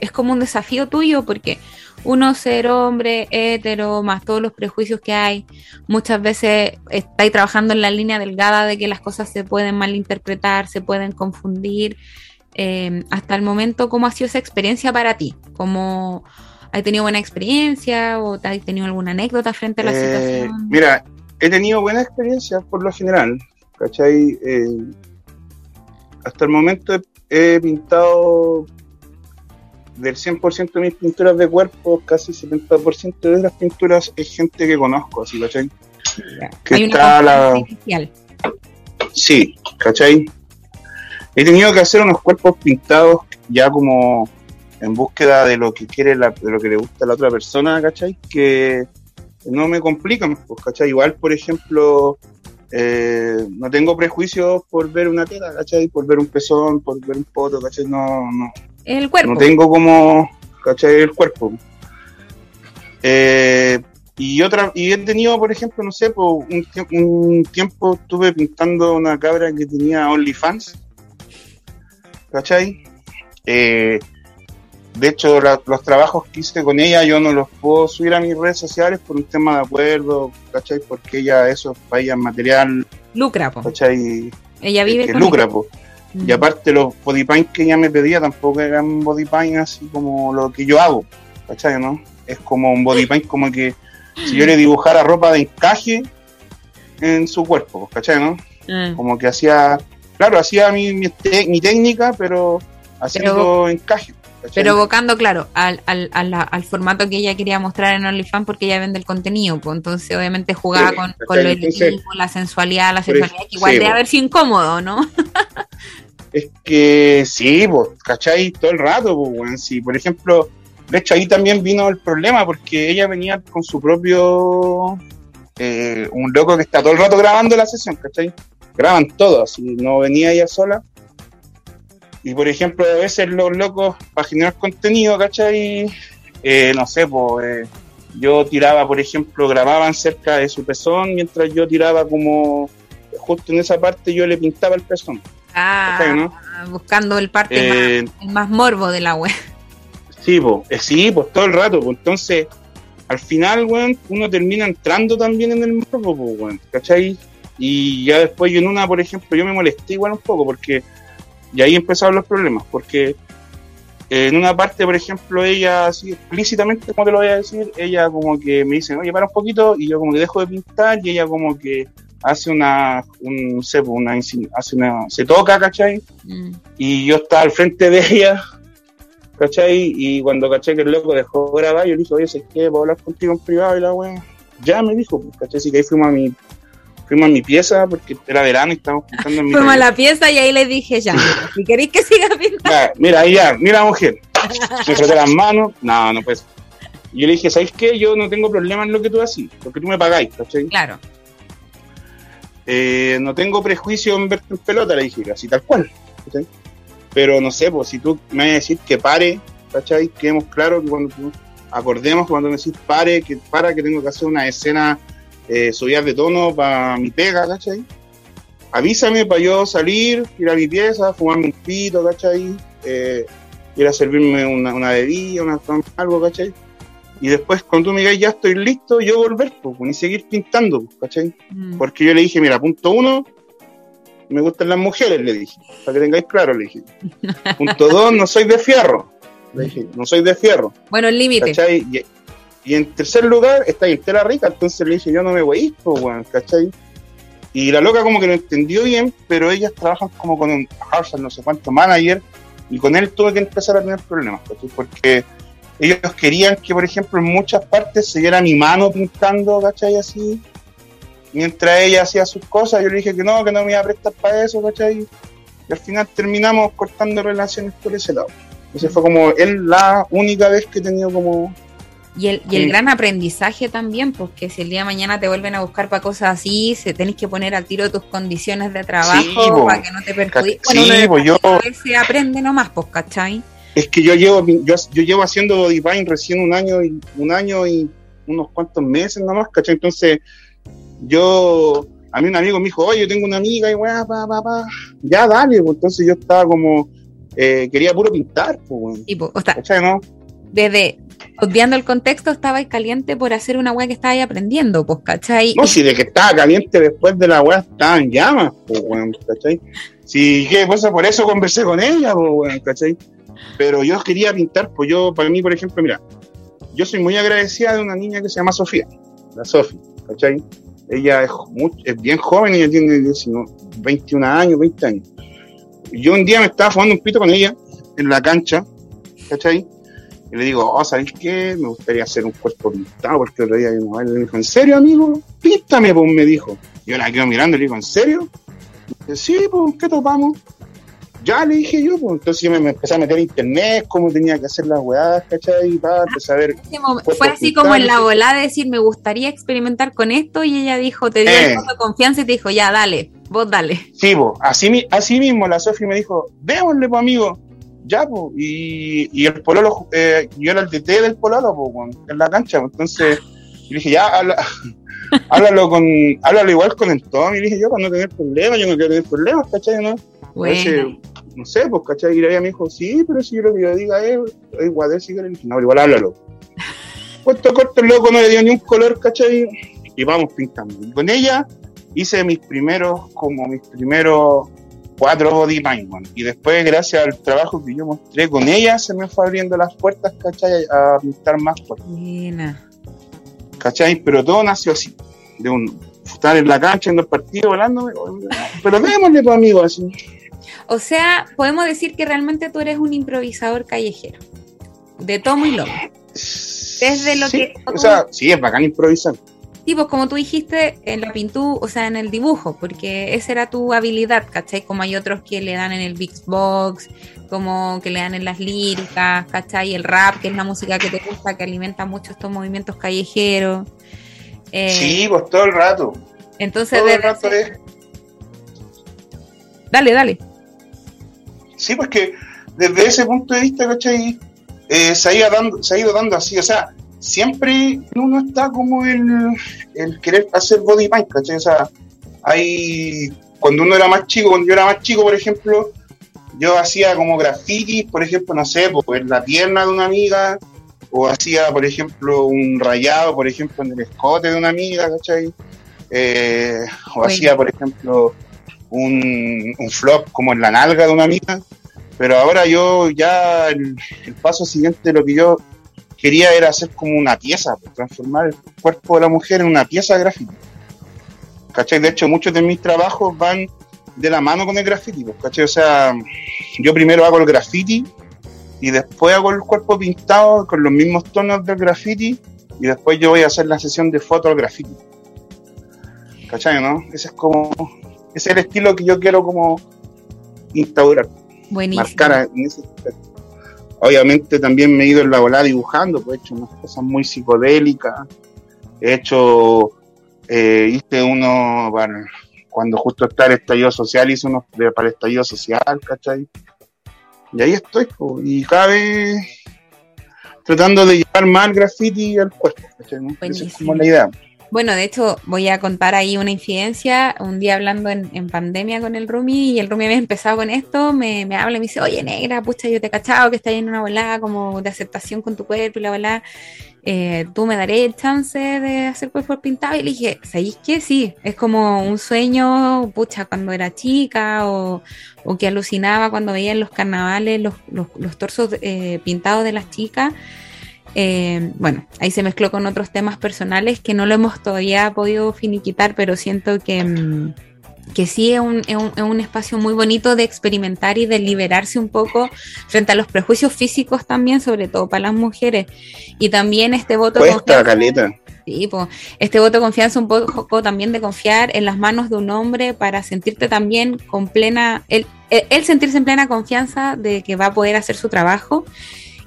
es como un desafío tuyo porque uno ser hombre, hetero, más todos los prejuicios que hay, muchas veces estáis trabajando en la línea delgada de que las cosas se pueden malinterpretar, se pueden confundir. Eh, hasta el momento, ¿cómo ha sido esa experiencia para ti? ¿Cómo has tenido buena experiencia o te has tenido alguna anécdota frente a la Eh, situación? Mira, he tenido buena experiencia por lo general, ¿cachai? Eh, hasta el momento he, he pintado del 100% de mis pinturas de cuerpo, casi 70% de las pinturas es gente que conozco, así, ¿cachai? que Hay una está la-. Sí, ¿cachai? He tenido que hacer unos cuerpos pintados ya como en búsqueda de lo que quiere, la, de lo que le gusta a la otra persona, ¿cachai? Que no me complican, pues, ¿cachai? Igual, por ejemplo, eh, no tengo prejuicios por ver una tela, ¿cachai? Por ver un pezón, por ver un poto, ¿cachai? No, no, El cuerpo. no tengo como, ¿cachai? El cuerpo. Eh, y otra y he tenido, por ejemplo, no sé, un, tie- un tiempo estuve pintando una cabra que tenía OnlyFans, ¿cachai? Eh, de hecho, la- los trabajos que hice con ella yo no los puedo subir a mis redes sociales por un tema de acuerdo, ¿cachai? Porque ella, eso es para ella material, Lucra, po. ¿cachai? Ella vive que con lucra, po. Mm. Y aparte los body paint que ella me pedía tampoco eran body paint así como lo que yo hago, ¿cachai? ¿no? Es como un body paint como que si yo le dibujara ropa de encaje en su cuerpo, ¿cachai? ¿no? Mm. Como que hacía, claro, hacía mi, mi, te- mi técnica, pero haciendo encaje. ¿cachai? Pero evocando, claro, al, al, al, al formato que ella quería mostrar en OnlyFans porque ella vende el contenido, pues entonces obviamente jugaba Sí, con, con lo Entonces, erótico, la sensualidad, la sensualidad, que igual sí, debe haber sido incómodo, ¿no? Es que sí, pues, ¿cachai? Todo el rato. Sí, por ejemplo, de hecho ahí también vino el problema porque ella venía con su propio. eh, un loco que está todo el rato grabando la sesión, ¿cachai? Graban todo, así, no venía ella sola. Y por ejemplo, a veces los locos, para generar contenido, ¿cachai? Eh, no sé, pues. eh, yo tiraba, por ejemplo, grababan cerca de su pezón mientras yo tiraba como. Justo en esa parte yo le pintaba el pezón, Ah, ¿cachai, no? buscando el parte Eh, más, el más morbo de la web. Sí, pues, sí, pues todo el rato, pues entonces, al final, weón, uno termina entrando también en el morbo, pues, weón, ¿cachai? Y ya después yo en una, por ejemplo, yo me molesté igual un poco, porque, y ahí empezaron los problemas, porque eh, en una parte, por ejemplo, ella, así explícitamente, como te lo voy a decir, ella como que me dice, oye, para un poquito, y yo como que dejo de pintar, y ella como que hace una, un, sé, pues, una, hace una, se toca, ¿cachai? Mm. y yo estaba al frente de ella, ¿cachai? Y cuando caché que el loco dejó grabar, yo le dije, oye, ¿sabes qué? ¿Puedo hablar contigo en privado? Y la wea, ya me dijo, pues, ¿cachai? Así que ahí fuimos a mi, fuimos a mi pieza, porque era verano y estábamos pintando en mi Fuimos a la pieza y ahí le dije ya, si queréis que siga pintando. Ya, Mira, ahí ya, mira mujer, me froté las manos, no, no pues, Y yo le dije, ¿sabes qué? Yo no tengo problema en lo que tú haces, porque tú me pagáis, ¿cachai? Claro. Eh, no tengo prejuicio en verte en pelota, le dije, así tal cual. Pero no sé, pues si tú me vas a decir que pare, ¿cachai? Quedemos claro que cuando tú acordemos, cuando me decís pare, que para que tengo que hacer una escena eh, subida de tono para mi pega, ¿cachai? Avísame para yo salir, ir a mi pieza, fumarme un pito, ¿cachai? Eh, ir a servirme una, una bebida, una, algo, ¿cachai? Y después, cuando tú me digas ya estoy listo, yo volver, pues, ni seguir pintando, ¿cachai? Mm. Porque yo le dije, mira, punto uno, me gustan las mujeres, le dije, para que tengáis claro, le dije. Punto dos, no soy de fierro, le dije, no soy de fierro, Bueno, el límite. ¿cachai? Y, y en tercer lugar, está en tela rica, entonces le dije, yo no me voy a ir, pues, weón, ¿cachai? Y la loca como que lo entendió bien, pero ellas trabajan como con un Harshad, no sé cuánto manager, y con él tuve que empezar a tener problemas, ¿cachai? Porque ellos querían que, por ejemplo, en muchas partes se viera mi mano pintando, ¿cachai? Así, mientras ella hacía sus cosas, yo le dije que no, que no me iba a prestar para eso, ¿cachai? Y al final terminamos cortando relaciones por ese lado. Esa fue como él la única vez que he tenido como... Y el, y el Sí. gran aprendizaje también, porque si el día de mañana te vuelven a buscar para cosas así, se tenés que poner al tiro tus condiciones de trabajo Sí, para que no te perjudique. Sí, Bueno, uno pues yo- veces aprende nomás, pues, ¿cachai? Es que yo llevo, yo, yo llevo haciendo paint recién un año y un año y unos cuantos meses nomás, ¿cachai? Entonces, yo, a mí un amigo me dijo, oye, yo tengo una amiga y weá, pa, pa, pa. Ya, dale, pues entonces yo estaba como, eh, quería puro pintar, pues, weón. Tipo, o sea, ¿cachai, no? desde obviando el contexto, estabais caliente por hacer una weá que estabais aprendiendo, pues, ¿cachai? No, si de que estaba caliente después de la weá estaba en llamas, pues, weón, ¿cachai? Si, ¿qué pasa? Por eso conversé con ella, pues, weón, ¿cachai? Pero yo quería pintar, pues yo, para mí, por ejemplo, mira, yo soy muy agradecida de una niña que se llama Sofía, la Sofi, ¿cachai? Ella es, muy- es bien joven, ella tiene 19, 21 años, 20 años. Yo un día me estaba fumando un pito con ella en la cancha, ¿cachai? Y le digo, oh, ¿sabéis qué? Me gustaría hacer un cuerpo pintado, porque otro día vino a él y le dijo, ¿en serio, amigo? Píntame, pues, me dijo. Yo la quedo mirando y le digo, ¿en serio? Dice, sí, pues, ¿qué topamos? Ya le dije yo, pues, entonces yo me, me empecé a meter en internet, cómo tenía que hacer las weadas, ¿cachai? Y tal, empecé a ver, Fue así como en la volada de decir, me gustaría experimentar con esto, y ella dijo, te dio Eh. el de confianza y te dijo, ya, dale, vos dale. Sí, po, así, así mismo la Sofi me dijo, démosle, pues, amigo. Ya, pues. Y, y el pololo, eh, yo era el DT del pololo, pues, en la cancha. pues, Entonces, yo le dije, ya, habla, háblalo, con, háblalo igual con el Tom. Y le dije, yo, para no tener problemas, yo no quiero tener problemas, ¿cachai? ¿no? Entonces, Bueno, no sé, pues, ¿cachai? Y ella me dijo, sí, pero si yo lo que yo diga es, es si quieren. No, igual háblalo. Puesto corto, el loco no le dio ni un color, ¿cachai? Y vamos pintando. Y con ella hice mis primeros, como mis primeros cuatro body paint. Y después, gracias al trabajo que yo mostré con ella, se me fue abriendo las puertas, ¿cachai? A pintar más fuerte, buena. ¿cachai? Pero todo nació así, de un estar en la cancha, en el partido, volándome. Pero démosle, pues, amigo, así. O sea, podemos decir que realmente tú eres un improvisador callejero. De tomo y lomo. Desde lo Sí, que- O sea, sí, es bacán improvisar. Sí, pues como tú dijiste, en la pintura, o sea, en el dibujo, porque esa era tu habilidad, ¿cachai? Como hay otros que le dan en el Big Box, como que le dan en las líricas, ¿cachai? El rap, que es la música que te gusta, que alimenta mucho estos movimientos callejeros. Eh, Sí, pues todo el rato. Entonces, Todo el rato es. dale, dale. Sí, pues que desde ese punto de vista, ¿cachai? Eh, se, ha ido dando, se ha ido dando así, o sea, siempre uno está como el, el querer hacer body paint, ¿cachai? O sea, hay, cuando uno era más chico, cuando yo era más chico, por ejemplo, yo hacía como graffiti, por ejemplo, no sé, pues en la pierna de una amiga, o hacía, por ejemplo, un rayado, por ejemplo, en el escote de una amiga, ¿cachai? Eh, o Bueno. hacía, por ejemplo, un, flop como en la nalga de una amiga, pero ahora yo ya el, paso siguiente lo que yo quería era hacer como una pieza, transformar el cuerpo de la mujer en una pieza gráfica. ¿Cachai? De hecho, muchos de mis trabajos van de la mano con el graffiti, pues, ¿cachai? O sea, yo primero hago el graffiti y después hago el cuerpo pintado con los mismos tonos del graffiti y después yo voy a hacer la sesión de foto al graffiti. ¿Cachai, no? Ese es como, es el estilo que yo quiero como instaurar Buenísimo. marcar en ese aspecto. obviamente también me he ido en la volada dibujando, pues he hecho unas cosas muy psicodélicas, he hecho, eh, hice uno para, cuando justo está el estallido social, hice uno para el estallido social, ¿cachai? Y ahí estoy, pues, y cada vez tratando de llevar más el graffiti al cuerpo, ¿cachai? Esa es como la idea. Bueno, de hecho, voy a contar ahí una incidencia. Un día hablando en, pandemia con el Rumi, y el Rumi había empezado con esto, me, me, habla y me dice, oye, negra, pucha, yo te he cachado que estás en una volada como de aceptación con tu cuerpo y la volada. Eh, tú me daré el chance de hacer cuerpo pintado. Y le dije, ¿sabéis qué? Sí, es como un sueño, pucha, cuando era chica o, o que alucinaba cuando veía en los carnavales los, los, los torsos eh, pintados de las chicas. Eh, bueno, ahí se mezcló con otros temas personales que no lo hemos todavía podido finiquitar, pero siento que, mm, que sí es un, es, un, espacio muy bonito de experimentar y de liberarse un poco frente a los prejuicios físicos también, sobre todo para las mujeres. Y también este voto de confianza. Sí, este voto de confianza un poco también de confiar en las manos de un hombre para sentirte también con plena, él, él sentirse en plena confianza de que va a poder hacer su trabajo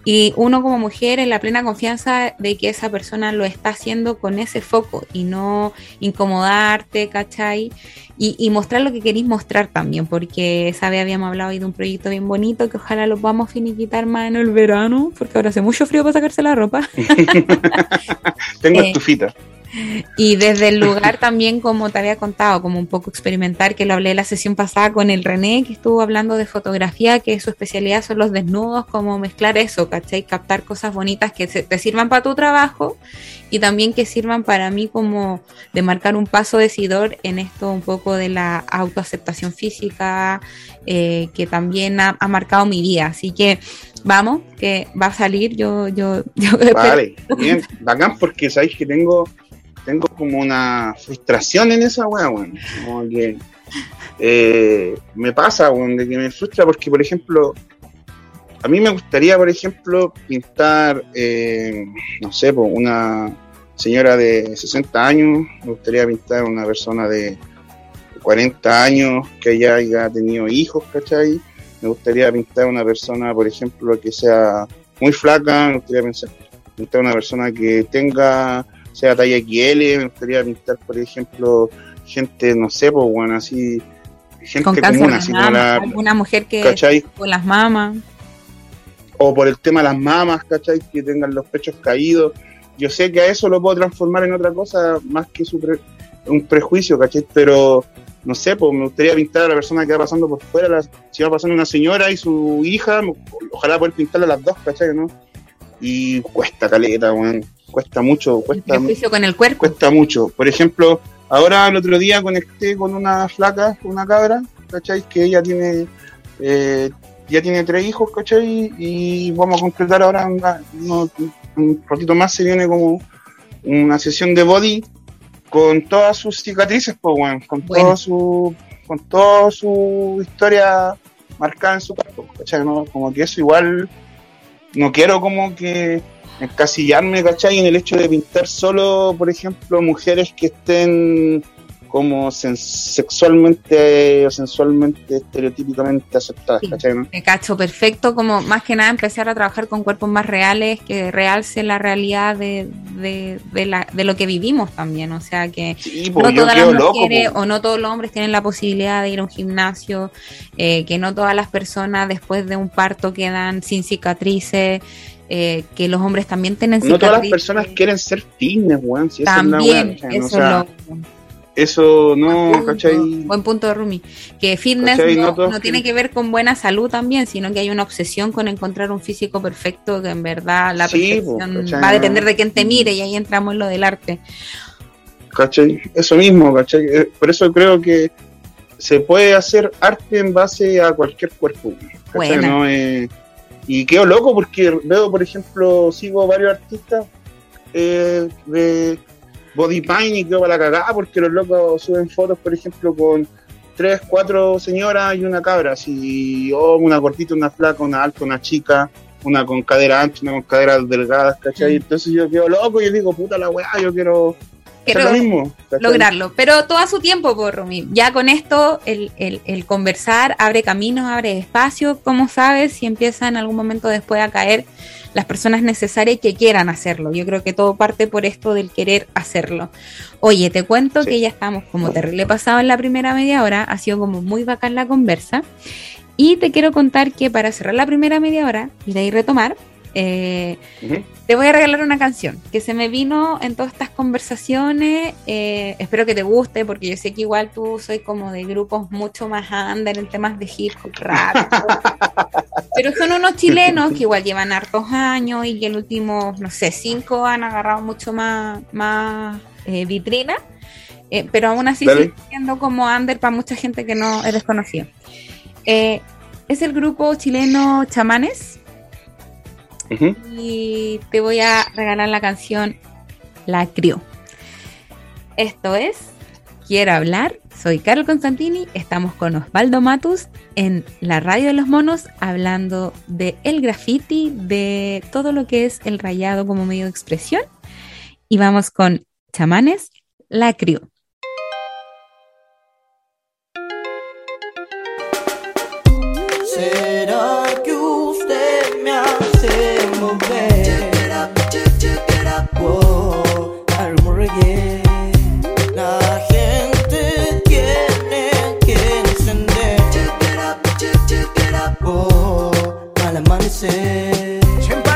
y uno como mujer en la plena confianza de que esa persona lo está haciendo con ese foco y no incomodarte, ¿cachai? Y, y mostrar lo que queréis mostrar también, porque esa vez habíamos hablado ahí de un proyecto bien bonito que ojalá lo podamos finiquitar más en el verano, porque ahora hace mucho frío para sacarse la ropa. Tengo eh, estufita. Y desde el lugar también, como te había contado, como un poco experimentar, que lo hablé la sesión pasada con el René, que estuvo hablando de fotografía, que su especialidad son los desnudos, como mezclar eso, ¿cachai? Captar cosas bonitas que te sirvan para tu trabajo y también que sirvan para mí como de marcar un paso decidor en esto un poco de la autoaceptación física, eh, que también ha, marcado mi vida. Así que vamos, que va a salir, yo... yo, yo vale, bien, bacán, porque sabéis que tengo tengo como una frustración en esa weá, weón. Como que eh, me pasa, weón, de que me frustra porque, por ejemplo, a mí me gustaría, por ejemplo, pintar, eh, no sé, una señora de 60 años, me gustaría pintar una persona de 40 años que ya haya tenido hijos, ¿cachai? Me gustaría pintar una persona, por ejemplo, que sea muy flaca, me gustaría pensar, pintar una persona que tenga sea talla XL, me gustaría pintar, por ejemplo, gente, no sé, pues bueno, así, gente con común, así como la, alguna mujer que ¿cachai? con las mamas. O por el tema de las mamas, ¿cachai? Que tengan los pechos caídos. Yo sé que a eso lo puedo transformar en otra cosa más que un prejuicio, ¿cachai? Pero no sé, pues me gustaría pintar a la persona que va pasando por fuera, si va pasando una señora y su hija, ojalá poder pintarla a las dos, ¿cachai? ¿no? Y cuesta caleta, weón cuesta mucho, cuesta, con el cuerpo. cuesta mucho. Por ejemplo, ahora el otro día conecté con una flaca, una cabra, ¿cachai? Que ella tiene, eh, ya tiene tres hijos, ¿cachai? Y vamos a completar ahora un ratito más, se viene como una sesión de body con todas sus cicatrices, pues, bueno, con todo su, con toda su historia marcada en su cuerpo, ¿cachai? ¿no? Como que eso igual, no quiero como que encasillarme, ¿cachai? En el hecho de pintar solo, por ejemplo, mujeres que estén como sexualmente o sensualmente, estereotípicamente aceptadas, ¿cachai? Me cacho perfecto, como más que nada empezar a trabajar con cuerpos más reales, que realce la realidad de, de, la, de lo que vivimos también, o sea que no todas las mujeres o no todos los hombres tienen la posibilidad de ir a un gimnasio, eh, que no todas las personas después de un parto quedan sin cicatrices, eh, que los hombres también tienen No todas las personas quieren ser fitness, weón. Si también, eso, es lo... Eso no, ¿cachai? Buen punto de Rumi. Que fitness no, tiene que ver con buena salud también, sino que hay una obsesión con encontrar un físico perfecto que en verdad la perfección va a depender de quién te mire y ahí entramos en lo del arte. ¿Cachai? Eso mismo, ¿cachai? Eh, por eso creo que se puede hacer arte en base a cualquier cuerpo. ¿cachai? No, eh, y quedo loco porque veo, por ejemplo, sigo varios artistas eh, de body paint y quedo para la cagada porque los locos suben fotos, por ejemplo, con tres, cuatro señoras y una cabra, así, o una cortita, una flaca, una alta, una chica, una con cadera ancha, una con caderas delgadas, ¿cachai? Mm. Entonces yo quedo loco y yo digo, puta la weá, yo quiero quiero lo mismo, ¿cachai? lograrlo. Pero todo a su tiempo, por Rumi. Ya con esto, el, el- el conversar abre caminos, abre espacio, como sabes, si empieza en algún momento después a caer las personas necesarias que quieran hacerlo. Yo creo que todo parte por esto del querer hacerlo. Oye, te cuento Sí. que ya estamos como terrible pasado en la primera media hora, ha sido como muy bacán la conversa. Y te quiero contar que para cerrar la primera media hora y de ahí retomar, eh, te voy a regalar una canción que se me vino en todas estas conversaciones. eh, espero que te guste, porque yo sé que igual tú soy como de grupos mucho más under en temas de hip hop, rap. Pero son unos chilenos que igual llevan hartos años y que en últimos, no sé, cinco han agarrado mucho más, más eh, vitrina. pero aún así sigue siendo como under para mucha gente que no es desconocido. Eh, es el grupo chileno Chamanes Y te voy a regalar la canción La Crió. Esto es Quiero hablar. Soy Carol Constantini. Estamos con Osvaldo Matus en la Radio de los Monos hablando de el graffiti, de todo lo que es el rayado como medio de expresión. Y vamos con Chamanes, La Crió. Hace mover? Oh, al reggae. La gente tiene que encender. Oh, al amanecer. Siempre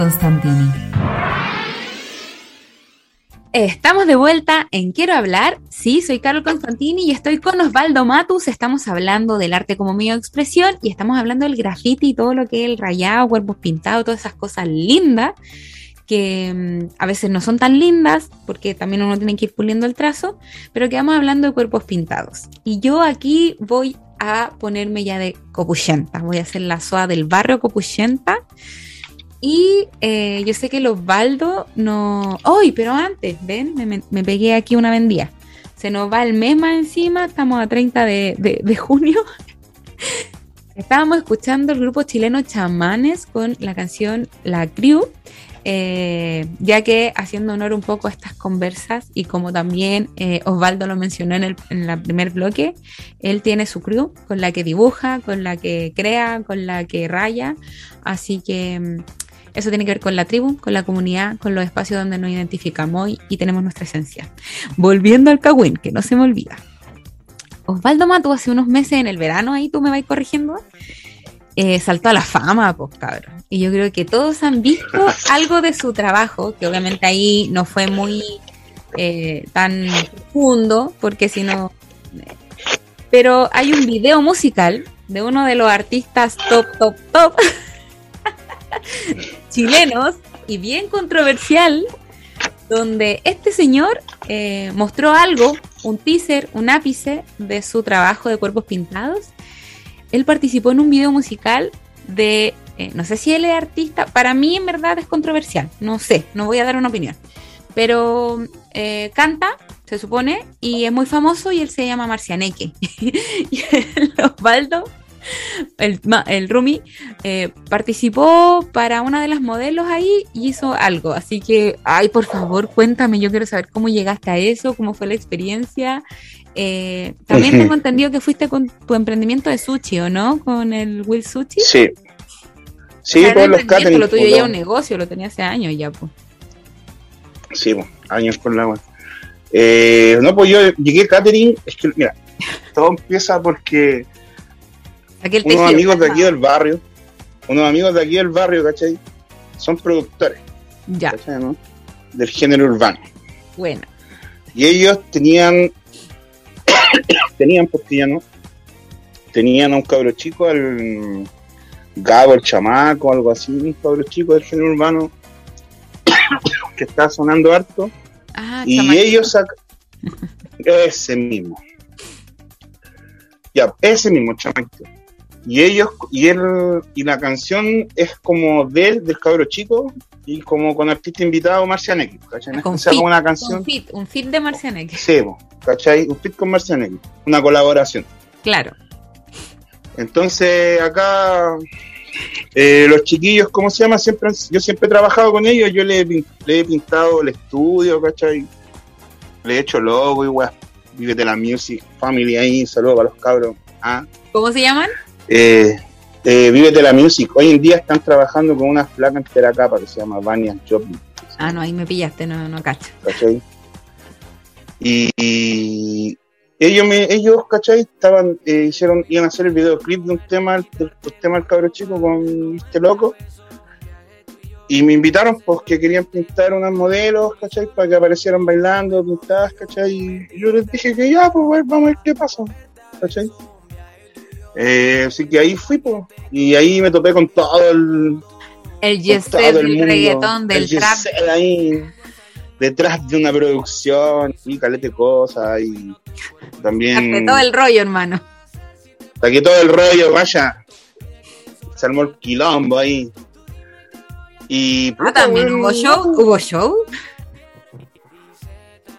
Constantini. Estamos de vuelta en Quiero hablar. Sí, soy Carol Constantini y estoy con Osvaldo Matus. Estamos hablando del arte como medio de expresión y estamos hablando del graffiti y todo lo que es el rayado, cuerpos pintados, todas esas cosas lindas que mm, a veces no son tan lindas porque también uno tiene que ir puliendo el trazo, pero que vamos hablando de cuerpos pintados. Y yo aquí voy a ponerme ya de copuchenta, voy a hacer la soa del barrio copuchenta. Y eh, yo sé que los Osvaldo no. ¡Ay! pero antes, ven, me, me- pegué aquí una vendía. Se nos va el mes más encima, estamos a 30 de, de- junio. Estábamos escuchando el grupo chileno Chamanes con la canción La Crew, eh, ya que haciendo honor un poco a estas conversas y como también eh, Osvaldo lo mencionó en el, en primer bloque, él tiene su crew con la que dibuja, con la que crea, con la que raya, así que mm, eso tiene que ver con la tribu, con la comunidad, con los espacios donde nos identificamos y, y tenemos nuestra esencia. Volviendo al Cagüín, que no se me olvida. Osvaldo Mato hace unos meses en el verano, ahí tú me vas corrigiendo, eh, saltó a la fama, pues cabrón. Y yo creo que todos han visto algo de su trabajo, que obviamente ahí no fue muy eh, tan profundo, porque si no... Pero hay un video musical de uno de los artistas top, top, top chilenos y bien controversial, donde este señor eh, mostró algo, un teaser, un ápice de su trabajo de cuerpos pintados. Él participó en un video musical de, eh, no sé si él es artista, para mí en verdad es controversial, no sé, no voy a dar una opinión, pero eh, canta, se supone, y es muy famoso y él se llama Marcianeque. y Osvaldo, el, el Rumi, eh, participó para una de las modelos ahí y hizo algo. Así que, ay, por favor, cuéntame, yo quiero saber cómo llegaste a eso, cómo fue la experiencia. Eh, también tengo entendido que fuiste con tu emprendimiento de sushi, ¿o no? Con el Will Sushi. Sí. Sí, O sea, todos no los catering. Lo tuyo pues, ya un negocio, lo tenía hace años ya, pues. Sí, pues, años con la web. Eh, no, pues yo llegué a catering. Es que, mira, todo empieza porque Aquel unos tejido, amigos de aquí del barrio, unos amigos de aquí del barrio, ¿cachai? Son productores, Ya, ¿cachai? no? Del género urbano. bueno. Y ellos tenían, tenían, porque ya no, tenían a un cabro chico, al Gabo, el chamaco, algo así, un cabro chico del género urbano, que está sonando harto. Ah, Y chamaquito. ellos sacan. Ese mismo. Ya, ese mismo chamaquito. Y ellos, y él, y la canción es como de él, del cabro chico, y como con artista invitado Marcianeque, ¿cachai? Con O sea, fit, como una Un canción. fit, un fit de Marcianeque. Sí, ¿cachai? Un fit con Marcianeque, una colaboración. Claro. Entonces, acá, eh, los chiquillos, ¿cómo se llama? Siempre, yo siempre he trabajado con ellos, yo le, he pin- le he pintado el estudio, ¿cachai? Le he hecho logo y weá. Vive de la Music Family ahí, saludos para los cabros. Ah, ¿Cómo se llaman? Eh, eh, Vive de la Music. Hoy en día están trabajando con una flaca entera capa que se llama Vania Joplin. Ah, no, ahí me pillaste, no, no cacho. ¿cachai? Y, y ellos, me, ellos, ¿cachai? Estaban, eh, hicieron, iban a hacer el videoclip de un tema, del, tema del cabro chico con este loco. Y me invitaron porque querían pintar unas modelos, ¿cachai? Para que aparecieran bailando, pintadas, ¿cachai? Y yo les dije que ya, pues vamos a ver qué pasa, ¿cachai? Eh, así que ahí fui, pues. Y ahí me topé con todo el, El el del reggaetón, del el trap. Ahí detrás de una producción y calete cosas y también Sacaste todo el rollo, hermano. saqué todo el rollo, vaya. Se armó el quilombo ahí. Y Ah, también hubo show. ¿Hubo show?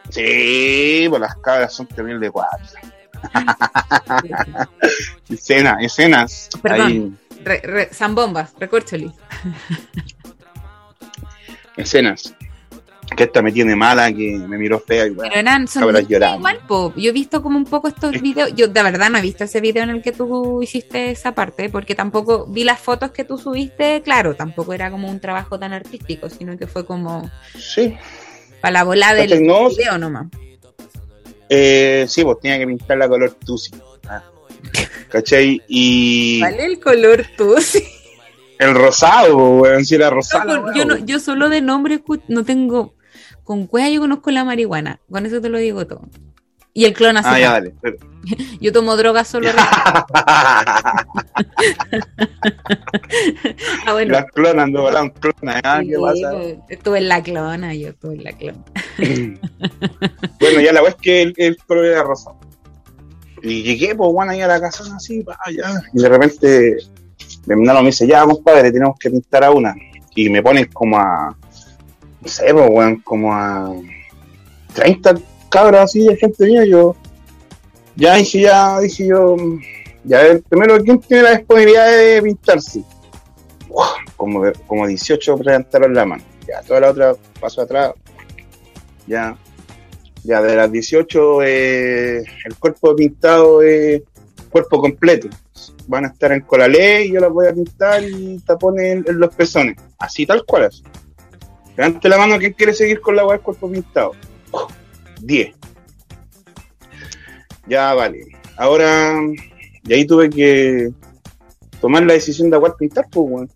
Sí, pues las cabras son terribles de cuatro. Escenas, escenas. Perdón. Ahí, Re, re, Zambombas, recorcholi. escenas. Que esta me tiene mala, que me miró fea y bueno. Pero eran son igual, po. Yo he visto como un poco estos videos. Yo de verdad no he visto ese video en el que tú hiciste esa parte, porque tampoco vi las fotos que tú subiste. Claro, tampoco era como un trabajo tan artístico, sino que fue como Sí, para la bola del ¿Cachai? No, video nomás. Eh, sí, pues tenía que pintar la color Tusi. Ah. ¿Cachai? Y ¿Cuál es el color tú? Sí. El rosado, po, weón, si era rosado. No, pues, yo, no, yo solo de nombre no tengo. Con cueva yo conozco la marihuana. Con eso te lo digo todo. Y el clon Ah, ya, dale. Pero- Yo tomo drogas solo. ah, bueno. Las clonas, no, las clonas, ah, Sí, ¿qué pasa? pues, estuve en la clona, yo estuve en la clona. Bueno, ya la vez que el, el era rosado. Y llegué, pues, bueno, ahí a la casa así, pa, ya. Y de repente, mi hermano me dice, ya, compadre, tenemos que pintar a una. Y me ponen como a, no sé, pues, weón, como a 30 cabras así de gente mía. Yo, ya dije, ya, dije yo, ya, a ver, primero, ¿quién tiene la disponibilidad de pintarse? Uf, como, como 18 presentaron la mano. Ya, toda la otra paso atrás. Ya, ya de las 18, eh, el cuerpo pintado es cuerpo completo. Van a estar en colalé y yo las voy a pintar y tapones en, los pezones. Así tal cual. Así. Levante la mano quien quiere seguir con la weá del cuerpo pintado. 10. Ya vale. Ahora, y ahí tuve que tomar la decisión de cuál pintar, pues.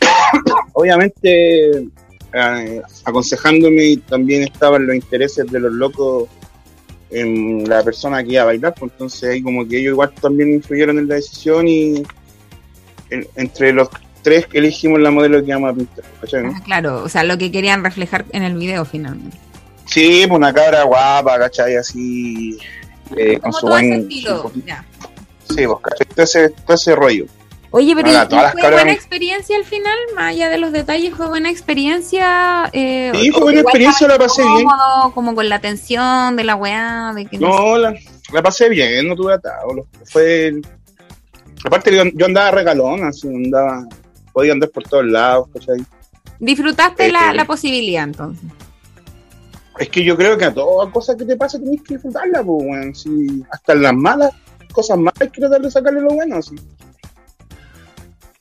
Obviamente, eh, aconsejándome también estaban los intereses de los locos en la persona que iba a bailar, pues entonces ahí como que ellos igual también influyeron en la decisión y en- entre los tres que elegimos la modelo que íbamos a pintar, ¿cachai, no? Ah, claro, o sea, lo que querían reflejar en el video finalmente. Sí, pues una cabra guapa, ¿cachai? Así, eh, con Como su buen... estilo. ya. Sí, pues, ¿cachai? Todo ese, todo ese rollo. Oye, pero Ahora, ¿y- todas las ¿fue buena experiencia al final? Más allá de los detalles, ¿fue buena experiencia? Eh, Sí, fue buena experiencia, la pasé bien. Como con la tensión de la weá, de que no sé. No, la, la pasé bien, no tuve atado. Fue. Aparte, yo, yo andaba regalón, así, andaba. Podía andar por todos lados, ¿cachai? Disfrutaste la, Eh, la posibilidad entonces. Es que yo creo que a todas cosas que te pasa tenés que disfrutarla, pues, weón. Sí, hasta en las malas, cosas malas, hay que tratar de sacarle lo bueno, así.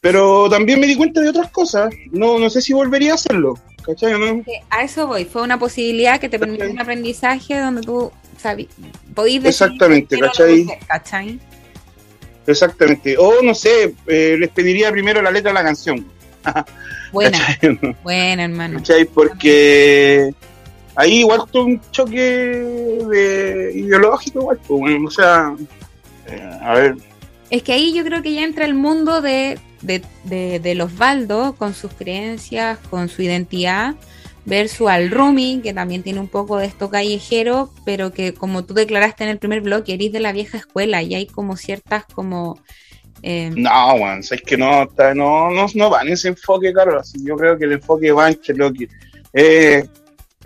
Pero también me di cuenta de otras cosas. No, no sé si volvería a hacerlo, ¿cachai? ¿no? A eso voy, fue una posibilidad que te permitió ¿Cachai? un aprendizaje donde tú sabí, podís decidir Exactamente, ¿cachai? ¿cachai? Exactamente. O no sé, eh, les pediría primero la letra de la canción. Buena, ¿cachai? buena, hermano. ¿cachai? Porque ahí igual tuvo un choque de ideológico, igual, pues, bueno, o sea, eh, a ver, Es que ahí yo creo que ya entra el mundo de, de, de, de los Baldo con sus creencias, con su identidad, versus al Rumi, que también tiene un poco de esto callejero, pero que como tú declaraste en el primer blog, eres de la vieja escuela y hay como ciertas como... eh, no, bueno, es que no, no, no, no va en ese enfoque, claro, así, yo creo que el enfoque va en que lo que eh,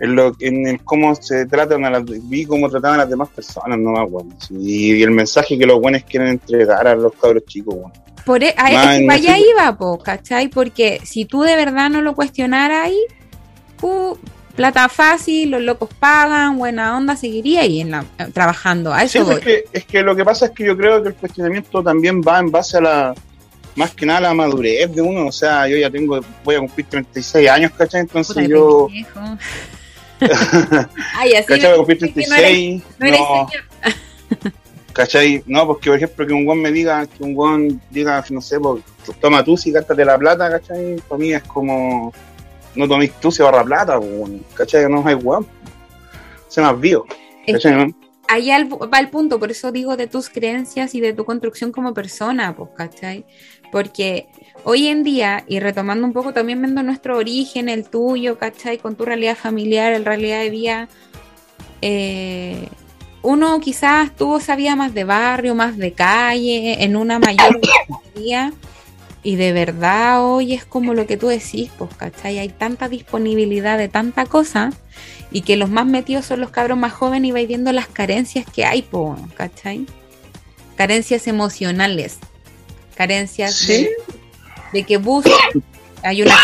en, lo, en el cómo se tratan a las, vi cómo trataban a las demás personas, no más, bueno, sí, y el mensaje que los buenos quieren entregar a los cabros chicos, bueno. Por e- a- Man, es que para allá sí. iba, po, ¿cachai? Porque si tú de verdad no lo cuestionaras ahí, pu, plata fácil, los locos pagan, buena onda, seguiría ahí en la, eh, trabajando. A Sí, eso es voy. que, es que lo que pasa es que yo creo que el cuestionamiento también va en base a la, más que nada la madurez de uno, o sea, yo ya tengo, voy a cumplir 36 años, ¿cachai? Entonces Puta, yo. Ay, así ¿cachai? Voy a cumplir que no eres- 36, no eres no, señor. ¿Cachai? No, porque por ejemplo que un guan me diga, que un guan diga, no sé, pues, toma tú si gástate la plata, ¿cachai? Para mí es como, no toméis tú si ahorra plata, pues, ¿cachai? No hay guan, se más vivo, Es ¿cachai? no? El- va el punto, por eso digo de tus creencias y de tu construcción como persona, pues, ¿cachai? Porque hoy en día, y retomando un poco también viendo nuestro origen, el tuyo, ¿cachai? Con tu realidad familiar, el realidad de vida, eh, uno quizás tuvo esa vida más de barrio, más de calle, en una mayor día, y de verdad hoy es como lo que tú decís, pues, ¿cachai? Hay tanta disponibilidad de tanta cosa y que los más metidos son los cabros más jóvenes y vais viendo las carencias que hay, po, ¿cachai? Carencias emocionales, carencias Sí. de, de que buscan, hay una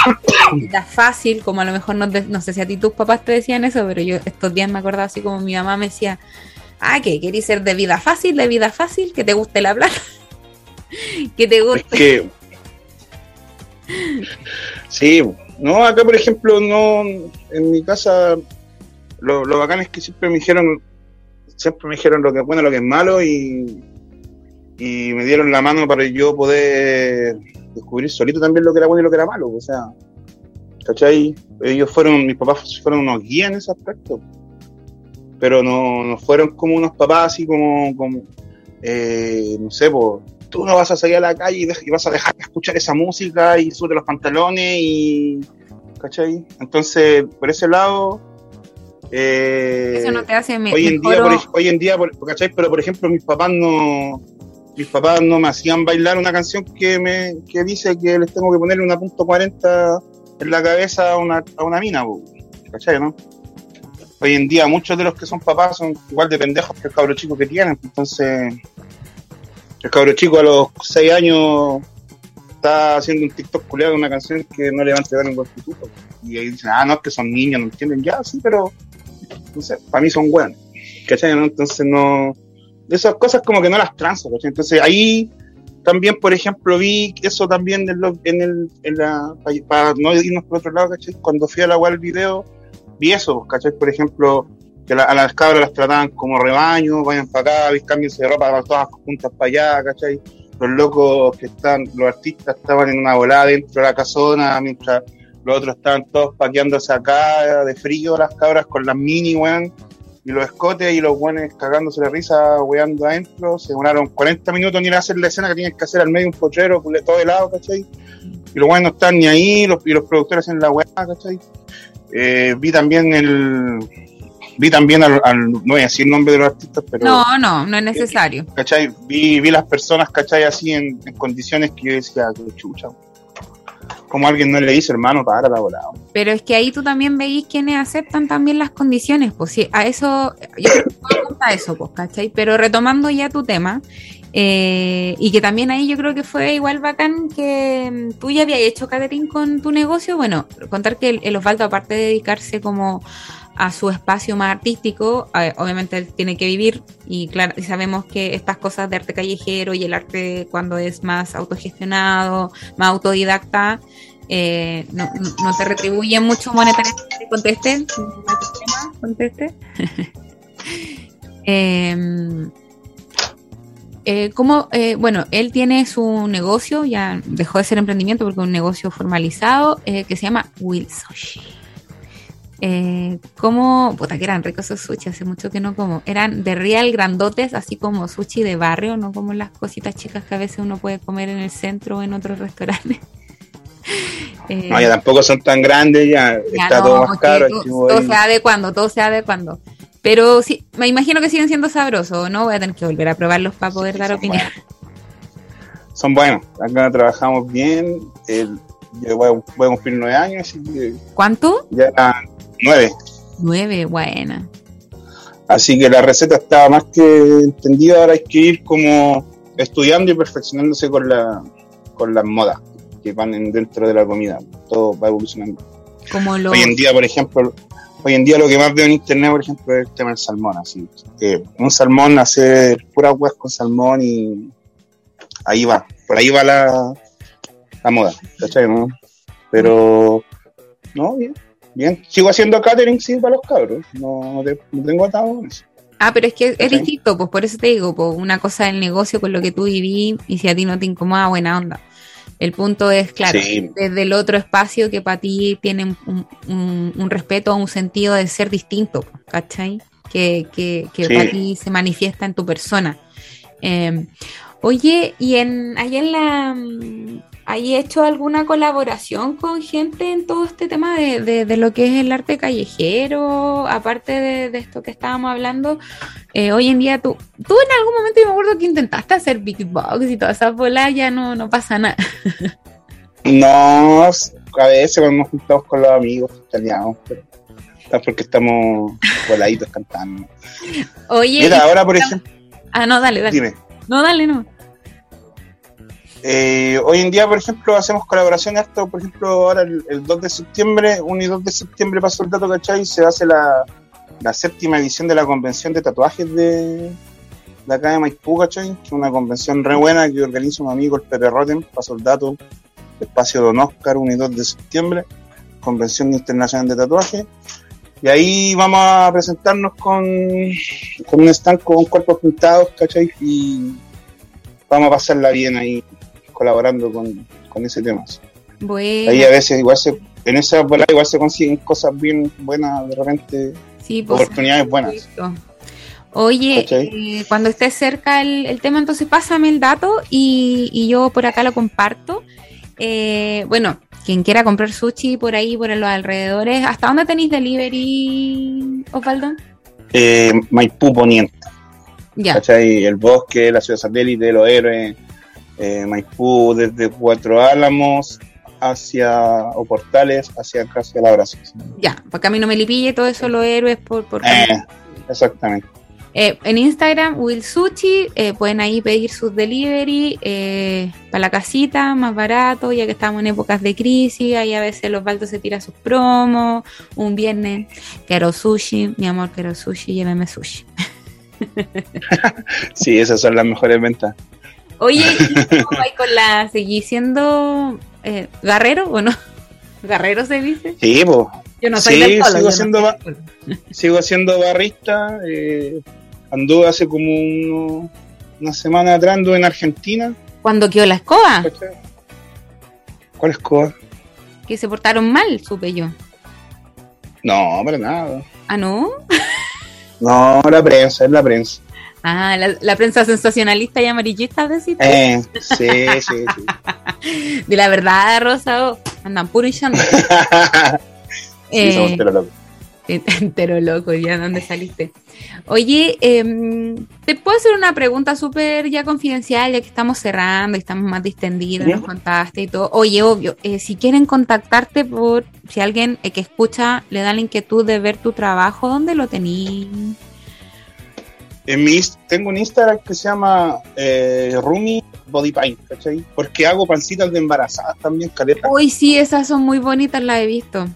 vida fácil, como a lo mejor no, no sé si a ti tus papás te decían eso, pero yo estos días me acordaba así como mi mamá me decía, ah, que querís ser de vida fácil, de vida fácil, que te guste la plata, que te Es guste. que. Sí, no, acá por ejemplo, no, en mi casa, lo, lo bacán es que siempre me dijeron, siempre me dijeron lo que es bueno, lo que es malo y, y me dieron la mano para yo poder descubrir solito también lo que era bueno y lo que era malo. O sea, ¿cachai? Ellos fueron, mis papás fueron unos guías en ese aspecto. Pero no, no fueron como unos papás así como, como eh, no sé, pues, tú no vas a salir a la calle y, vas a dejar de escuchar esa música y sube los pantalones y, ¿cachai? Entonces, por ese lado, eh, Eso no te hace me- hoy en día, por, hoy en día, por- ¿cachai? Pero por ejemplo, mis papás no, mis papás no me hacían bailar una canción que me, que dice que les tengo que ponerle una punto 40 en la cabeza a una, a una mina, ¿cachai? ¿no? Hoy en día muchos de los que son papás son igual de pendejos que el cabro chico que tienen, entonces el cabro chico a los 6 años está haciendo un TikTok culeado de una canción que no le va a entregar buen futuro. Y ahí dicen, ah, no, es que son niños, no entienden. Ya, sí, pero no sé, para mí son buenos. ¿Cachai? Entonces no. Esas cosas como que no las transo, ¿cachai? Entonces ahí también, por ejemplo, vi eso también en, lo- en el, en la, para no irnos por otro lado, ¿cachai? Cuando fui a la web el video, vi eso, ¿cachai? Por ejemplo, que la- a las cabras las trataban como rebaño, vayan para acá, cámbiense de ropa, van todas juntas para allá, ¿cachai? Los locos que están, los artistas estaban en una volada dentro de la casona, mientras los otros estaban todos paqueándose acá de frío, las cabras con las mini, weón, y los escotes y los buenos cagándose de risa, weando adentro. Se demoraron 40 minutos en ir a hacer la escena que tienen que hacer al medio un cule- todo helado, ¿cachai? Y los buenos no están ni ahí, los, y los productores en la weá, ¿cachai? Eh, vi también el. Vi también al, al- No voy a decir el nombre de los artistas, pero. No, no, no es necesario. ¿cachai? Vi, vi las personas, ¿cachai? Así en, en condiciones que yo decía, qué chucha. Como alguien no le dice, hermano, para la volada. Pero es que ahí tú también veis quienes aceptan también las condiciones, pues sí, a eso, yo creo que a eso, pues, ¿cachai? Pero retomando ya tu tema, eh, y que también ahí yo creo que fue igual bacán que mm, tú ya habías hecho catering con tu negocio, bueno, contar que el, el Osvaldo, aparte de dedicarse como a su espacio más artístico, eh, obviamente él tiene que vivir y claro, y sabemos que estas cosas de arte callejero y el arte cuando es más autogestionado, más autodidacta, eh, no, no- no te retribuyen mucho monetariamente. Conteste, conteste. Em, eh, ¿cómo, eh, bueno, él tiene su negocio, ya dejó de ser emprendimiento porque es un negocio formalizado eh, que se llama Sushi. Eh, ¿Cómo? Puta, que eran ricos esos sushi, hace mucho que no como. Eran de real grandotes, así como sushi de barrio, no como las cositas chicas que a veces uno puede comer en el centro o en otros restaurantes. Eh, No, ya tampoco son tan grandes, ya, ya está no, todo más caro. todo, todo se adecuando, todo se adecuando. Pero sí, me imagino que siguen siendo sabrosos, ¿no? Voy a tener que volver a probarlos para poder dar opinión. Son buenos, acá trabajamos bien. el- yo voy a, voy a cumplir nueve años, así que ¿Cuánto? ya nueve. Nueve, buena. Así que la receta estaba más que entendida, ahora hay que ir como estudiando y perfeccionándose con la con las modas que van en- dentro de la comida. Todo va evolucionando. Como. Hoy en día, por ejemplo, hoy en día lo que más veo en internet, por ejemplo, es el tema del salmón, así. Que un salmón, hacer puras huevas con salmón y ahí va, por ahí va la, la moda, ¿cachai? no? Pero, no, bien, bien. Sigo haciendo catering, sí, para los cabros. No, no te- no tengo atado con eso. Ah, pero es que es distinto, pues por eso te digo, pues una cosa del negocio con lo que tú viví y si a ti no te incomoda, buena onda. El punto es, claro, Sí. desde el otro espacio que para ti tiene un, un- un respeto, un sentido de ser distinto, ¿cachai? Que, que, que Sí. para ti se manifiesta en tu persona. Eh, oye, ¿y en, ahí en la... ¿Hay hecho alguna colaboración con gente en todo este tema de, de- de lo que es el arte callejero? Aparte de, de esto que estábamos hablando, eh, hoy en día tú, tú en algún momento yo me acuerdo que intentaste hacer Big Box y todas esas bolas, ya no, no pasa nada. No, a veces cuando nos juntamos con los amigos, italianos, pero es porque estamos voladitos cantando. Oye, Mira, ahora, por ejemplo, ah, no, dale, dale. dime. No, dale, no. Eh, hoy en día, por ejemplo, hacemos colaboraciones por ejemplo, ahora el, el 2 de septiembre, 1 y 2 de septiembre pasó el dato, ¿cachai? Se hace la, la séptima edición de la convención de tatuajes de, de acá de Maipú, ¿cachai? Que es una convención re buena que organiza un amigo, el Pepe Rotten, pasó el dato, espacio Don Oscar, 1 y 2 de septiembre, Convención Internacional de Tatuajes. Y ahí vamos a presentarnos con, con un stand con cuerpos pintados, ¿cachai? Y vamos a pasarla bien ahí colaborando con, con ese tema. Bueno, Ahí a veces igual se, en esa bola igual se consiguen cosas bien buenas, de repente, sí, pues, oportunidades buenas. Oye, eh, cuando esté cerca el, el tema, entonces pásame el dato y, y yo por acá lo comparto. Eh, bueno, quien quiera comprar sushi por ahí, por los alrededores, ¿hasta dónde tenéis delivery, Osvaldo? Eh, Maipú Poniente, Ya, ¿cachai? El bosque, la ciudad satélite, los héroes, eh, Maipú desde Cuatro Álamos hacia, o Portales hacia casi la Brasil. ya, para Camino Melipilla y todo eso, los héroes por... por Eh, exactamente. Eh, en Instagram, Will Sushi, eh, pueden ahí pedir sus delivery eh, para la casita, más barato, ya que estamos en épocas de crisis, ahí a veces los baldos se tira sus promos, un viernes, quiero sushi, mi amor, quiero sushi, lléveme sushi. Sí, esas son las mejores ventas. Oye, ¿y cómo vais con la, seguí siendo eh, guerrero o no? ¿Guerrero se dice? Sí, pues. Yo no soy Sí, del polo. sigo no siendo ba-. Sigo siendo barrista. Eh, anduve hace como uno- una semana atrás, anduve en Argentina. Cuando quedó la escoba. ¿Cuál escoba? que se portaron mal, supe yo. No, para nada. Ah, ¿no? No, la prensa, es la prensa. Ah, la, la prensa sensacionalista y amarillista, decís. Eh, sí, sí, sí. De la verdad, Rosa, oh, andan puro hinchando. sí, somos Eh, pero locos. entero loco, ya dónde saliste. Oye, em, te puedo hacer una pregunta súper ya confidencial, ya que estamos cerrando y estamos más distendidos, Ya. nos contaste y todo. Oye, obvio, eh, si quieren contactarte por, si alguien eh, que escucha le da la inquietud de ver tu trabajo, ¿dónde lo tení? En mi, tengo un Instagram que se llama eh, Rumi Body Paint, ¿cachai? Porque hago pancitas de embarazadas también, caleta, Uy, sí, esas son muy bonitas, las he visto.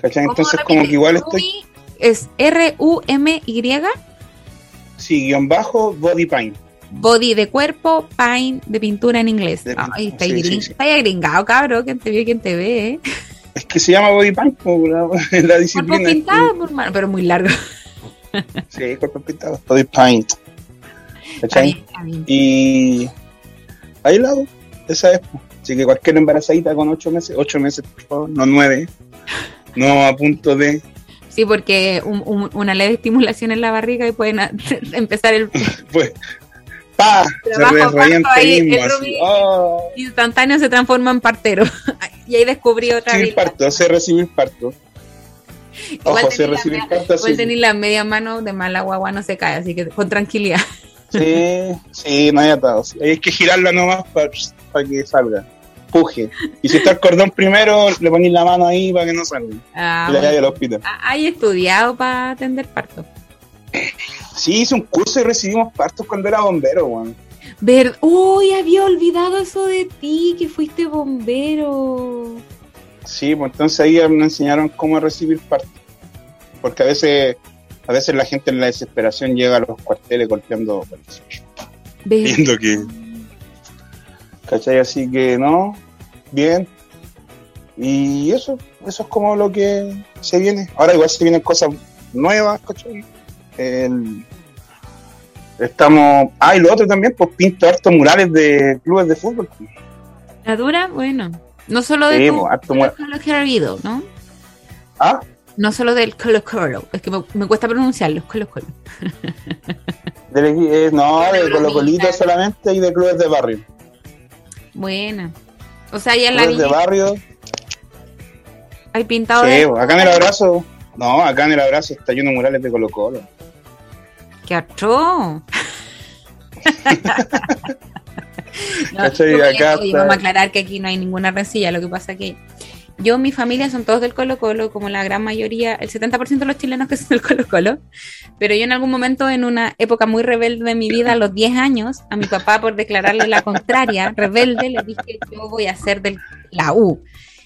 ¿cachai? ¿Cómo Entonces, repite? como que igual estoy, Rumi Es R-U-M-Y, sí, guion bajo, Body Paint. body de cuerpo, paint de pintura en inglés. De- Ay, está sí, sí, sí. está gringado, cabrón. ¿Quién te vio, quién te ve? ¿eh? Es que se llama Body Paint, como la, la Cuerpo disciplina. pintado, por mano, pero muy largo. Sí, cuerpo pintado, Body Paint. ¿Cachai? Y ahí la hago, esa es. pues. Así que cualquier embarazadita con ocho meses, ocho meses, por favor, no nueve, no a punto de, Sí, porque un- un- una leve estimulación en la barriga y pueden a- empezar el pues, pa, se Trabajo oh, instantáneo se transforma en partero. y ahí descubrí otra vez. parto, sé recibir parto. Ojo, tenés la recibir parto, Igual tener la media mano de mala guagua no se cae, así que con tranquilidad. Sí, sí, no hay atado. sí. Hay que girarla nomás para que salga. Puje. Y si está el cordón primero, le ponéis la mano ahí para que no salga. Ah, la bueno. al hospital. Ah, ¿Hay estudiado para atender parto? Sí, hice un curso y recibimos partos cuando era bombero, weón. Ver, uy, había olvidado eso de ti, que fuiste bombero. Sí, pues entonces ahí me enseñaron cómo recibir partos. Porque a veces, a veces la gente en la desesperación llega a los cuarteles golpeando, viendo que, ¿cachai? Así que no, bien. Y eso, eso es como lo que se viene. Ahora igual se vienen cosas nuevas, ¿cachai? El- estamos, ah, y lo otro también, pues pinto hartos murales de clubes de fútbol. La dura, bueno. No solo de Sí, Colo. Colo ¿no? Ah, No solo del Colo Colo. Es que me, me cuesta pronunciarlo, Colo Colo. equi- eh, no, de. Colo Colito solamente y de clubes de barrio. Buena. O sea, ya en la Clubes de villa barrio, hay pintado sí, de... acá en el abrazo, no, acá en el abrazo está lleno de murales de Colo Colo. ¡Qué atroz! No, Acá está- vamos a aclarar que aquí no hay ninguna rencilla. Lo que pasa que yo, mi familia son todos del Colo Colo, como la gran mayoría, el 70% de los chilenos que son del Colo Colo. Pero yo en algún momento, en una época muy rebelde de mi vida, a los 10 años, a mi papá, por declararle la contraria, rebelde, le dije yo voy a ser de la U.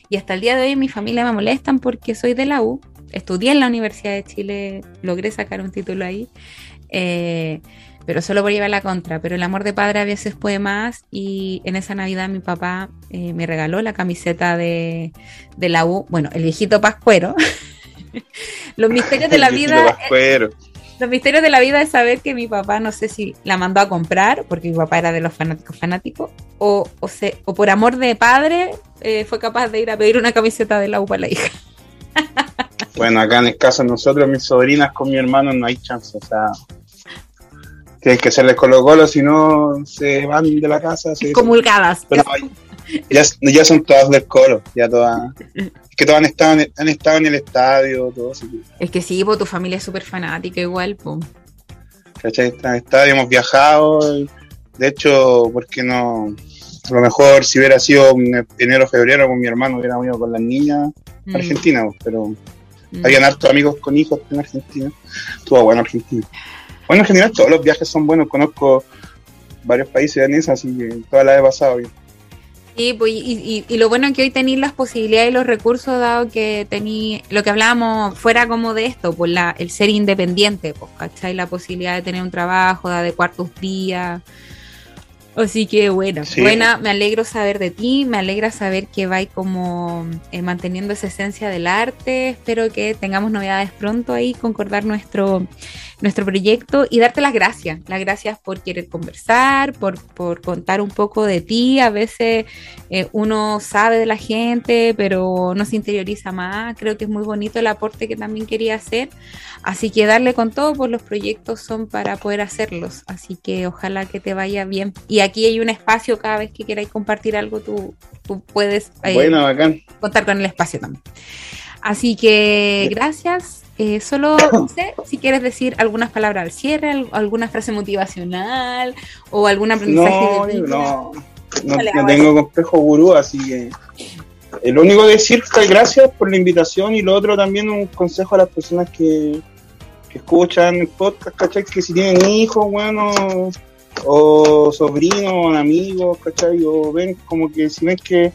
Y hasta el día de hoy mi familia me molestan porque soy de la U. Estudié en la Universidad de Chile, logré sacar un título ahí. Eh, pero solo por llevar la contra. Pero el amor de padre a veces puede más y en esa Navidad mi papá eh, me regaló la camiseta de, de la U, bueno, el viejito pascuero. los misterios de la vida, Pascuero. los Los misterios de la vida es saber que mi papá, no sé si la mandó a comprar, porque mi papá era de los fanáticos fanáticos, o, o, se- o por amor de padre eh, fue capaz de ir a pedir una camiseta de la U para la hija. Bueno, acá en el caso de nosotros, mis sobrinas con mi hermano, no hay chance. O sea, tienen que serles Colo Colo, si no se van de la casa. se- Comulgadas. Pero no, ya, ya son todas del Colo, ya todas. Es que todas han estado en, han estado en el estadio, todo Es que sí, pues tu familia es súper fanática igual, pues. ¿cachai? Está en el estadio, hemos viajado. y, De hecho, ¿por qué no? A lo mejor si hubiera sido en enero o febrero con mi hermano, hubiera ido con las niñas Mm, Argentina, pues, pero mm. habían hartos amigos con hijos en Argentina. Estuvo bueno Argentina. Bueno, en general todos los viajes son buenos. Conozco varios países en esa, así que todas las he pasado bien. Sí, pues, y lo bueno es que hoy tenéis las posibilidades y los recursos, dado que tení lo que hablábamos fuera como de esto, pues la, el ser independiente, pues, ¿cachai? La posibilidad de tener un trabajo, de adecuar tus días. Así que buena, Sí. buena, me alegro saber de ti, me alegra saber que vais como eh, manteniendo esa esencia del arte, espero que tengamos novedades pronto ahí, concordar nuestro, nuestro proyecto y darte las gracias, las gracias por querer conversar, por, por contar un poco de ti, a veces eh, uno sabe de la gente, pero no se interioriza más, creo que es muy bonito el aporte que también quería hacer, así que darle con todo, pues los proyectos son para poder hacerlos, así que ojalá que te vaya bien. Y aquí hay un espacio, cada vez que queráis compartir algo, tú, tú puedes eh, Bueno, bacán. contar con el espacio también. Así que gracias. Eh, solo no sé si quieres decir algunas palabras al cierre, al- alguna frase motivacional o algún aprendizaje No, de vida. no, no, no tengo complejo gurú, así que lo único que decir es gracias por la invitación y lo otro también un consejo a las personas que, que escuchan el podcast, ¿cachai? Que si tienen hijos, bueno, o sobrinos, amigos, ¿cachai? O ven como que si ven que,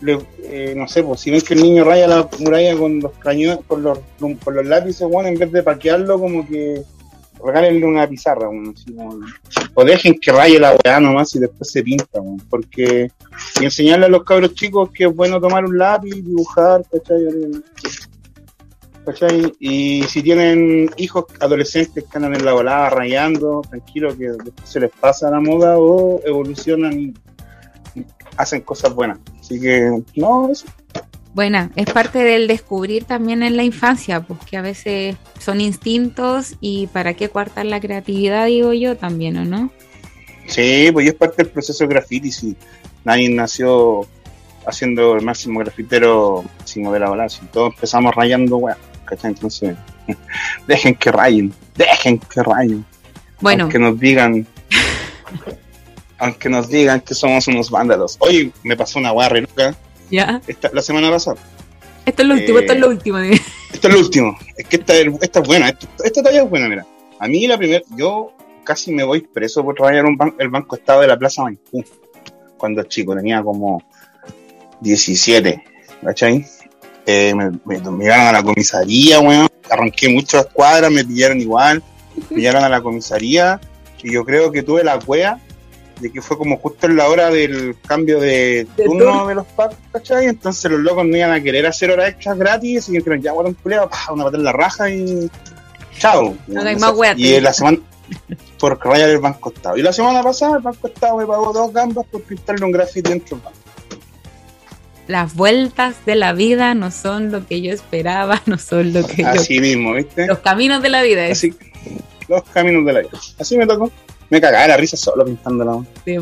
le- eh, no sé, pues si ven que el niño raya la muralla con los cañones, con los, con los lápices, bueno, en vez de parquearlo, como que regálenle una pizarra, bueno, o dejen que raye la weá nomás y después se pinta, porque y enseñarle a los cabros chicos que es bueno tomar un lápiz, dibujar, ¿cachai? ¿Cachai? Y si tienen hijos adolescentes que andan en la volada rayando, tranquilo que después se les pasa la moda o evolucionan y hacen cosas buenas. Así que, no, eso. Buena, es parte del descubrir también en la infancia, pues que a veces son instintos y para qué coartar la creatividad, digo yo también, ¿o no? Sí, pues es parte del proceso de graffiti. Si nadie nació haciendo el máximo grafitero máximo de la si todos empezamos rayando, weá, ¿cachai? Entonces, dejen que rayen, dejen que rayen. Bueno, Aunque nos digan, aunque nos digan que somos unos vándalos. Oye, me pasó una re loca ya. esta, la semana pasada. Esto es lo último, Eh, esto es lo último. dime. Esto es lo último. Es que esta, esta es buena. Esta, esta talla es buena, mira. A mí la primera, yo casi me voy preso por rayar un ban- el Banco Estado de la Plaza Maipú. Cuando chico, tenía como 17, ¿cachai? Eh, me, me, a la comisaría, weón. Arranqué muchas cuadras, me pillaron igual. Me llevaron a la comisaría. Y yo creo que tuve la cueva de que fue como justo en la hora del cambio de De turno turno. de los pacos, ¿cachai? Entonces los locos no iban a querer hacer horas extras gratis y dijeron, ya, bueno, un culeo, una patada en la raja y chao. No hay más y la semana, por rayar el Banco Estado. Y la semana pasada el Banco Estado me pagó dos gambas por pintarle un grafiti dentro del banco. Las vueltas de la vida no son lo que yo esperaba, no son lo que yo... Así mismo, ¿viste? Los caminos de la vida es Así, los caminos de la vida. Así me tocó. Me cagaba la risa solo pintándola. de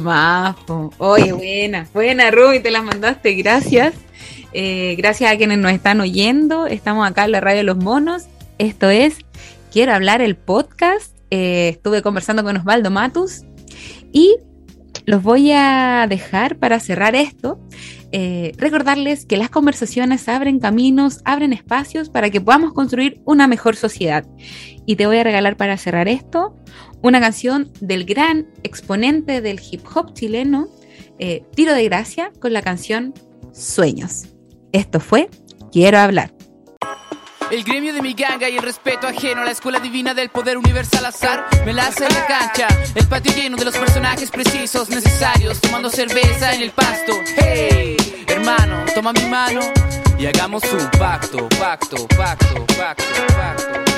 po. Oye, buena, buena, Ruby, te las mandaste, gracias. Eh, gracias a quienes nos están oyendo. Estamos acá en la radio de los monos. Esto es Quiero hablar el podcast. Eh, estuve conversando con Osvaldo Matus y los voy a dejar para cerrar esto. eh, recordarles que las conversaciones abren caminos, abren espacios para que podamos construir una mejor sociedad. Y te voy a regalar para cerrar esto una canción del gran exponente del hip hop chileno, eh, Tiro de Gracia, con la canción Sueños. Esto fue Quiero hablar. El gremio de mi ganga y el respeto ajeno a la escuela divina del poder universal azar me la hace en la cancha. El patio lleno de los personajes precisos necesarios, tomando cerveza en el pasto. Hey, hermano, toma mi mano y hagamos un pacto, pacto, pacto, pacto, pacto, pacto.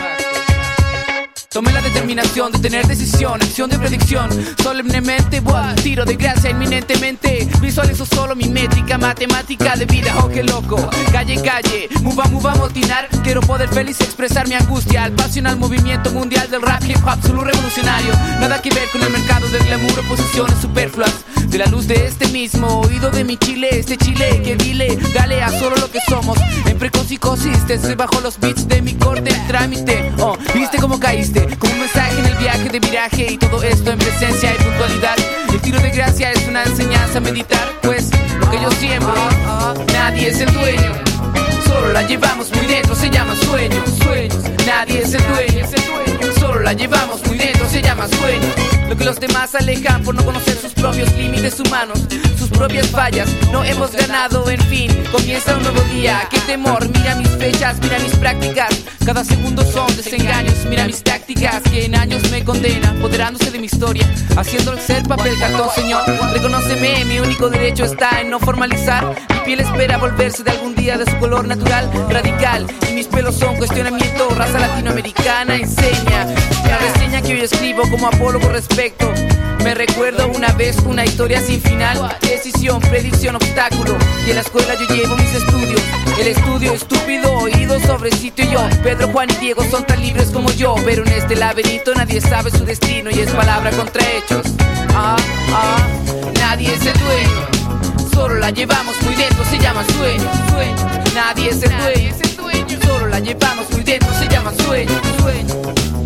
Tomé la determinación de tener decisión, acción de predicción. Solemnemente, buah, tiro de gracia inminentemente. Visualizo solo mi métrica matemática de vida, oh qué loco. Calle, calle, muva, muva, motinar. Quiero poder feliz expresar mi angustia. Al pasión al movimiento mundial del rap, hip hop, solo revolucionario. Nada que ver con el mercado del glamour posiciones superfluas. De la luz de este mismo oído de mi chile, este chile que dile, dale a solo lo que somos. En precocicosis, te bajo los beats de mi corte, el trámite. Oh, viste cómo caíste, como un mensaje en el viaje de viraje y todo esto en presencia y puntualidad. El tiro de gracia es una enseñanza a meditar, pues lo que yo siembro, nadie es el dueño. Solo la llevamos muy dentro, se llama sueños, sueños. Nadie es el dueño. Solo la llevamos muy dentro, se llama sueño. Que los demás alejan por no conocer sus propios límites humanos, sus propias fallas. No hemos ganado, en fin, comienza un nuevo día. Qué temor, mira mis fechas, mira mis prácticas. Cada segundo son desengaños, mira mis tácticas que en años me condenan, apoderándose de mi historia, haciendo el ser papel cartón, señor. Reconóceme, mi único derecho está en no formalizar. Mi piel espera volverse de algún día de su color natural, radical. Y mis pelos son cuestionamiento, raza latinoamericana enseña. Que hoy escribo como apólogo respecto. Me recuerdo una vez una historia sin final, decisión, predicción, obstáculo. Y en la escuela yo llevo mis estudios. El estudio estúpido, oído sobre sitio y yo. Pedro, Juan y Diego son tan libres como yo. Pero en este laberinto nadie sabe su destino y es palabra contra hechos. Ah, ah, nadie es el dueño. Solo la llevamos muy dentro, se llama sueño, sueño. Nadie es el dueño. Solo la llevamos muy dentro, se llama sueño, sueño.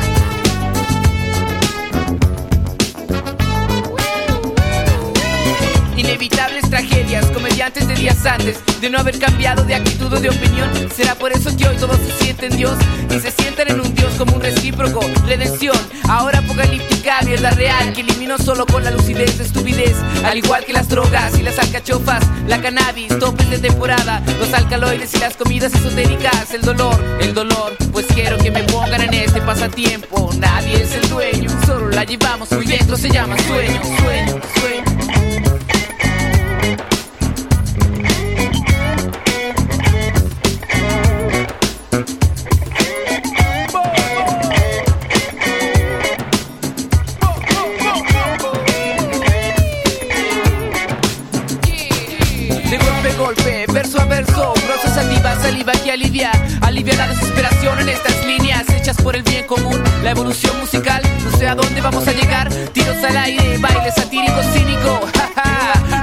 Inevitables tragedias, comediantes de días antes de no haber cambiado de actitud o de opinión. Será por eso que hoy todos se sienten Dios y se sientan en un Dios como un recíproco. Redención, ahora apocalíptica, mierda real que elimino solo con la lucidez de estupidez. Al igual que las drogas y las alcachofas, la cannabis, topes de temporada, los alcaloides y las comidas esotéricas. El dolor, el dolor, pues quiero que me pongan en este pasatiempo. Nadie es el dueño, solo la llevamos muy dentro, se llama sueño, sueño, sueño. Saliva, que alivia, alivia la desesperación en estas líneas hechas por el bien común. La evolución musical, no sé a dónde vamos a llegar. Tiros al aire, baile satírico, cínico,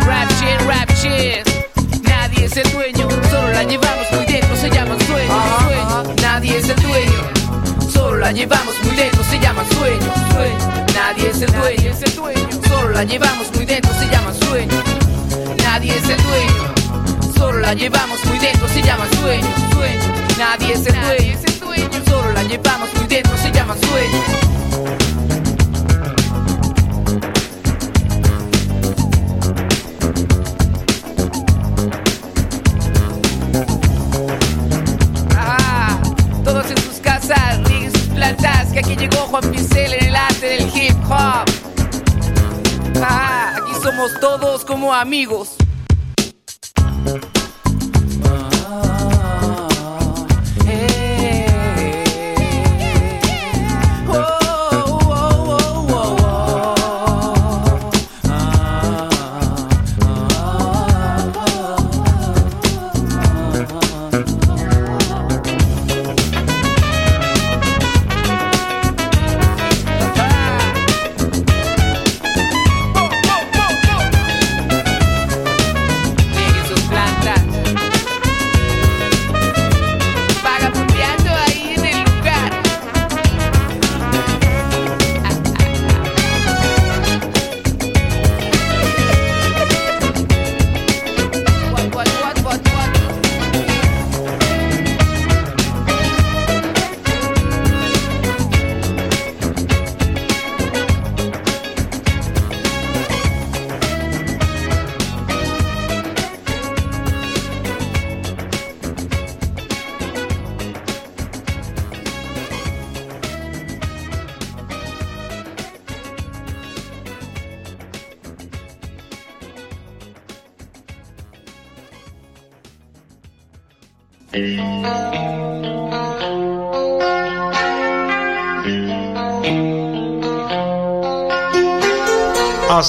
rap shit, rap shit. Nadie es el dueño, solo la llevamos muy dentro, se llama sueño, sueño. Nadie es el dueño, solo la llevamos muy dentro, se llama sueño, sueño. Nadie es el dueño, es el dueño, solo la llevamos la llevamos muy dentro, se llama sueño, sueño. Nadie es el dueño, solo la llevamos muy dentro, se llama sueño. Ah, todos en sus casas, rieguen sus plantas, que aquí llegó Juan Pincel en el arte del hip hop. Ah, aquí somos todos como amigos.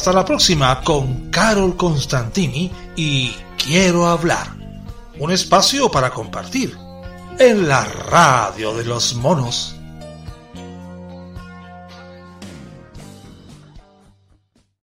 Hasta la próxima con Carol Constantini y Quiero hablar. Un espacio para compartir en la radio de los monos.